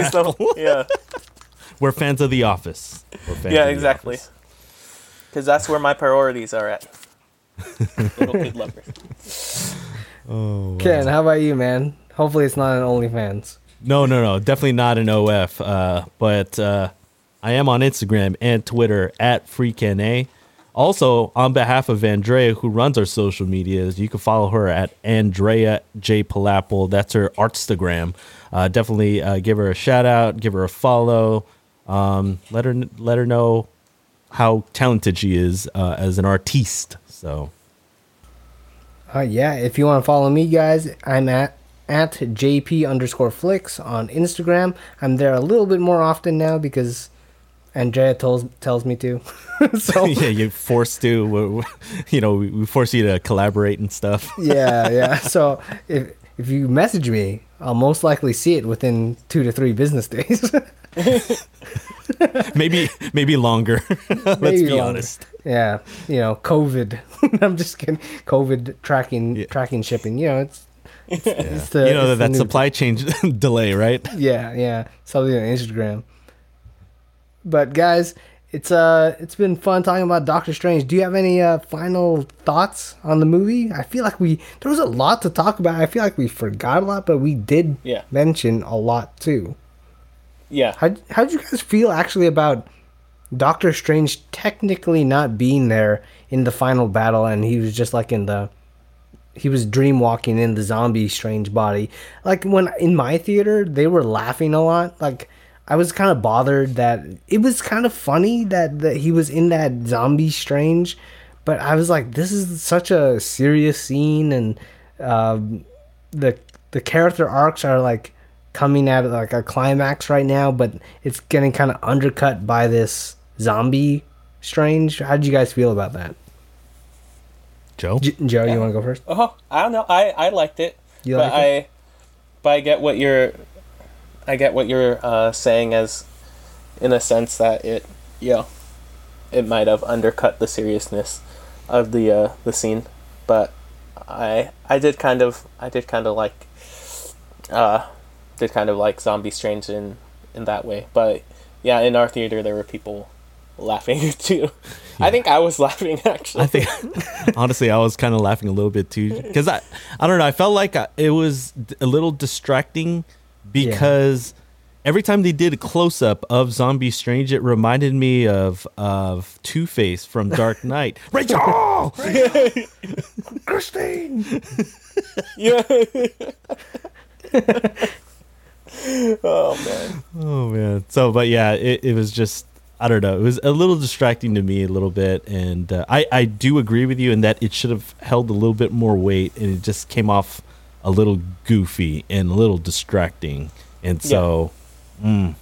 Yeah. We're fans of The Office. We're fans Yeah, of The exactly. Office. Because that's where my priorities are at. <laughs> Little kid lovers. Ken, how about you, man? Hopefully, it's not an OnlyFans. No, no, no, definitely not an OF. Uh, but uh, I am on Instagram and Twitter at FreeKNA. Also, on behalf of Andrea, who runs our social medias, you can follow her at Andrea J Pilapil. That's her Artstagram. Uh, definitely uh, give her a shout out, give her a follow. Um, let her let her know how talented she is uh, as an artiste. So Uh, yeah, if you want to follow me, guys, I'm at at jp underscore flicks on Instagram. I'm there a little bit more often now because Andrea tells tells me to. <laughs> so <laughs> yeah, you're forced to. <laughs> You know, we we force you to collaborate and stuff. yeah, yeah. So if if you message me, I'll most likely see it within two to three business days. <laughs> maybe maybe longer. <laughs> Let's Maybe be longer. honest. yeah, you know, COVID. <laughs> I'm just kidding. COVID tracking Yeah. tracking shipping. You know, it's it's, it's the you know it's that, the that supply chain delay, right? Yeah, yeah. Something on Instagram. But guys, it's uh it's been fun talking about Doctor Strange. Do you have any uh final thoughts on the movie? I feel like we there was a lot to talk about. I feel like we forgot a lot, but we did Yeah. mention a lot too. Yeah. How how'd you guys feel actually about Doctor Strange technically not being there in the final battle and he was just like in the he was dream walking in the zombie strange body. Like when in my theater they were laughing a lot. Like I was kind of bothered that it was kind of funny that, that he was in that zombie strange, but I was like, this is such a serious scene and um, the the character arcs are like coming at like a climax right now, but it's getting kind of undercut by this zombie strange. How did you guys feel about that? Joe. J- Joe, you want to go first? Oh, I don't know. I I liked it. You but liked it? I but I get what you're I get what you're uh, saying as in a sense that it you know it might have undercut the seriousness of the uh, the scene, but I I did kind of I did kind of like uh did kind of like Zombie Strange in in that way. But yeah, in our theater there were people laughing <laughs> too. I think I was <laughs> laughing actually. I think <laughs> honestly, I was kind of laughing a little bit too because I, I don't know. I felt like I, it was a little distracting because every time they did a close up of Zombie Strange, it reminded me of of Two Face from Dark Knight. Rachel, Christine. yeah. <laughs> oh man. oh man. So, but yeah, it, it was just. I don't know. It was a little distracting to me a little bit, and uh, I I do agree with you in that it should have held a little bit more weight, and it just came off a little goofy and a little distracting, and so mm,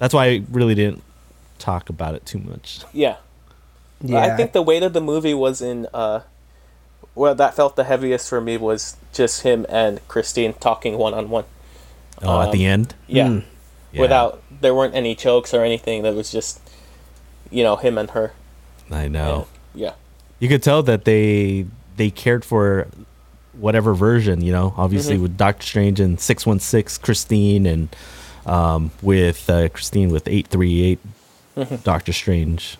that's why I really didn't talk about it too much. <laughs> Yeah. Yeah, I think the weight of the movie was in uh well that felt the heaviest for me was just him and Christine talking one on one. Oh, at the end, Yeah. Hmm. Yeah. Without there weren't any chokes or anything. That was just you know, him and her. I know. Yeah. You could tell that they they cared for whatever version, you know. Obviously, with Doctor Strange and six one six, Christine, and um, with uh, Christine with eight three eight, Doctor Strange,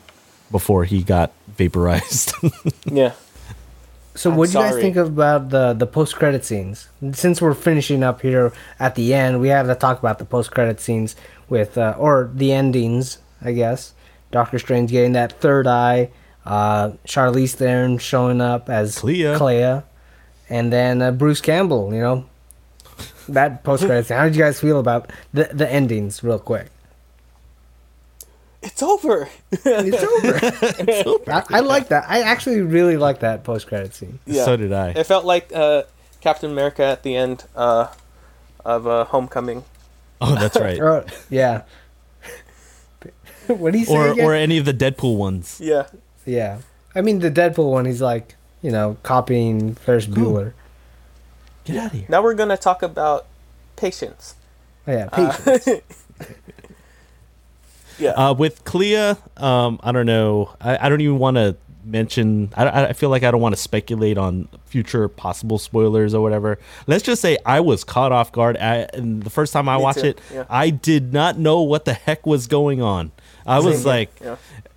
before he got vaporized. <laughs> Yeah. So, I'm what do you guys sorry. think about the the post credit scenes? Since we're finishing up here at the end, we have to talk about the post credit scenes with, uh, or the endings, I guess. Doctor Strange getting that third eye, uh, Charlize Theron showing up as Clea. Clea, and then uh, Bruce Campbell. You know, that post credit scene. How did you guys feel about the the endings, real quick? It's over. It's over. <laughs> it's I, I like that. I actually really like that post credit scene. Yeah. So did I. It felt like uh Captain America at the end uh of uh, Homecoming. Oh, that's right. <laughs> Oh, yeah. what do you say? or again? or any of the Deadpool ones. Yeah. Yeah. I mean, the Deadpool one, he's like, you know, copying Ferris Bueller. Get out of here. Now we're gonna talk about patience. Oh, yeah, patience. <laughs> Yeah. Uh, with Clea, um, I don't know. I, I don't even want to mention. I, I feel like I don't want to speculate on future possible spoilers or whatever. Let's just say I was caught off guard. I, and the first time I Me watched too, it, yeah. I did not know what the heck was going on. I was here, like, yeah.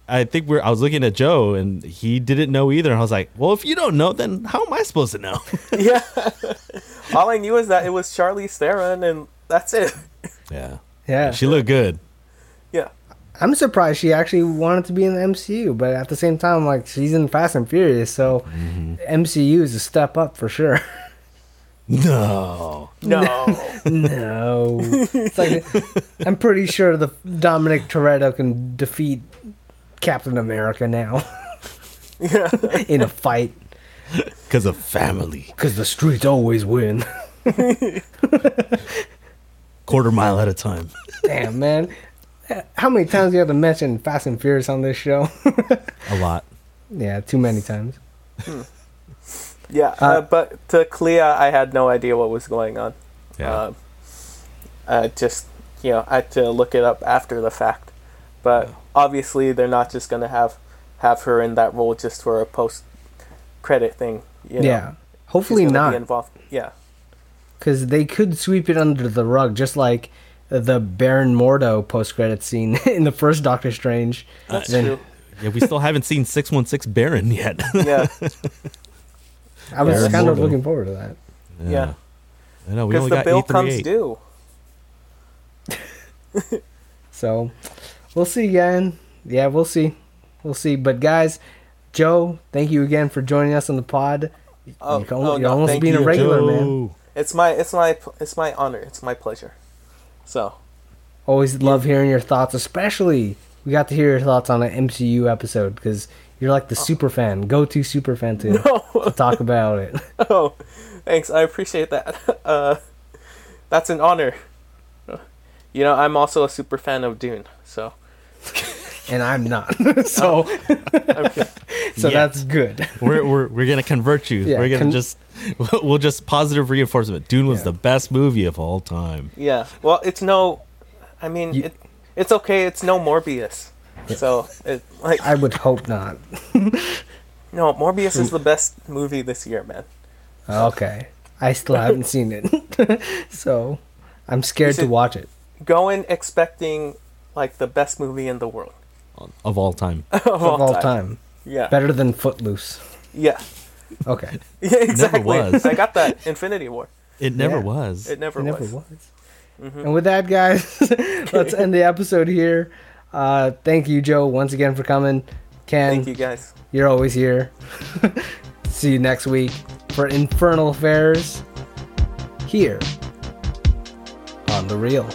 I think we're. I was looking at Joe, and he didn't know either. And I was like, "Well, if you don't know, then how am I supposed to know?" <laughs> yeah. All I knew is that it was Charlize Theron, and that's it. yeah, Yeah. she looked good. Yeah. I'm surprised she actually wanted to be in the MCU, but at the same time, like she's in Fast and Furious, so mm-hmm. MCU is a step up for sure. <laughs> No, No. <laughs> no, it's like I'm pretty sure the Dominic Toretto can defeat Captain America now yeah. <laughs> in a fight because of family. because the streets always win. Quarter mile at a time. Damn, man. How many times do you have to mention Fast and Furious on this show? A lot. <laughs> yeah, too many times. Yeah. Uh, but to Clea, I had no idea what was going on. Yeah. Um, uh, just you know, I had to look it up after the fact. But obviously, they're not just gonna have have her in that role just for a post credit thing. You know? yeah, hopefully gonna not. Be involved. Yeah. because they could sweep it under the rug, just like the Baron Mordo post credit scene <laughs> in the first Doctor Strange. That's Then- true. yeah, we still haven't seen six one six Baron yet. <laughs> Yeah. I was Baron kind of looking forward to that. Yeah. I know we Because only the got bill eight comes due. <laughs> So we'll see again. Yeah, we'll see. We'll see. But guys, Joe, thank you again for joining us on the pod. Oh, you're oh, almost, no, you're almost thank being a you. regular, man. It's my it's my it's my honor. It's my pleasure. So Always love hearing your thoughts, especially we got to hear your thoughts on an MCU episode because you're like the super fan, go to super fan to, <laughs> to talk about it. <laughs> oh, thanks. I appreciate that. <laughs> Uh, that's an honor. You know, I'm also a super fan of Dune. So And I'm not. <laughs> so oh, <laughs> okay. <laughs> so Yet. that's good. we're, we're we're gonna convert you. Yeah, we're gonna con- just we'll just positive reinforcement. Dune was Yeah. the best movie of all time. Yeah. Well, it's no. I mean, You- it, it's okay. It's no Morbius. So it like I would hope not. no Morbius is the best movie this year, man. Okay. I still haven't seen it. so I'm scared to watch it. Go in expecting like the best movie in the world Of all time. <laughs> of, Of all time. Yeah. Better than Footloose. Yeah. Okay. <laughs> Yeah. Exactly. Never was. I got that. Infinity War. It never Yeah. was. It never, It never was. was. And with that, guys, <laughs> let's end the episode here. Uh, thank you, Joe, once again for coming. Ken, Thank you guys. you're always here. See you next week for Infernal Affairs here on The Reel.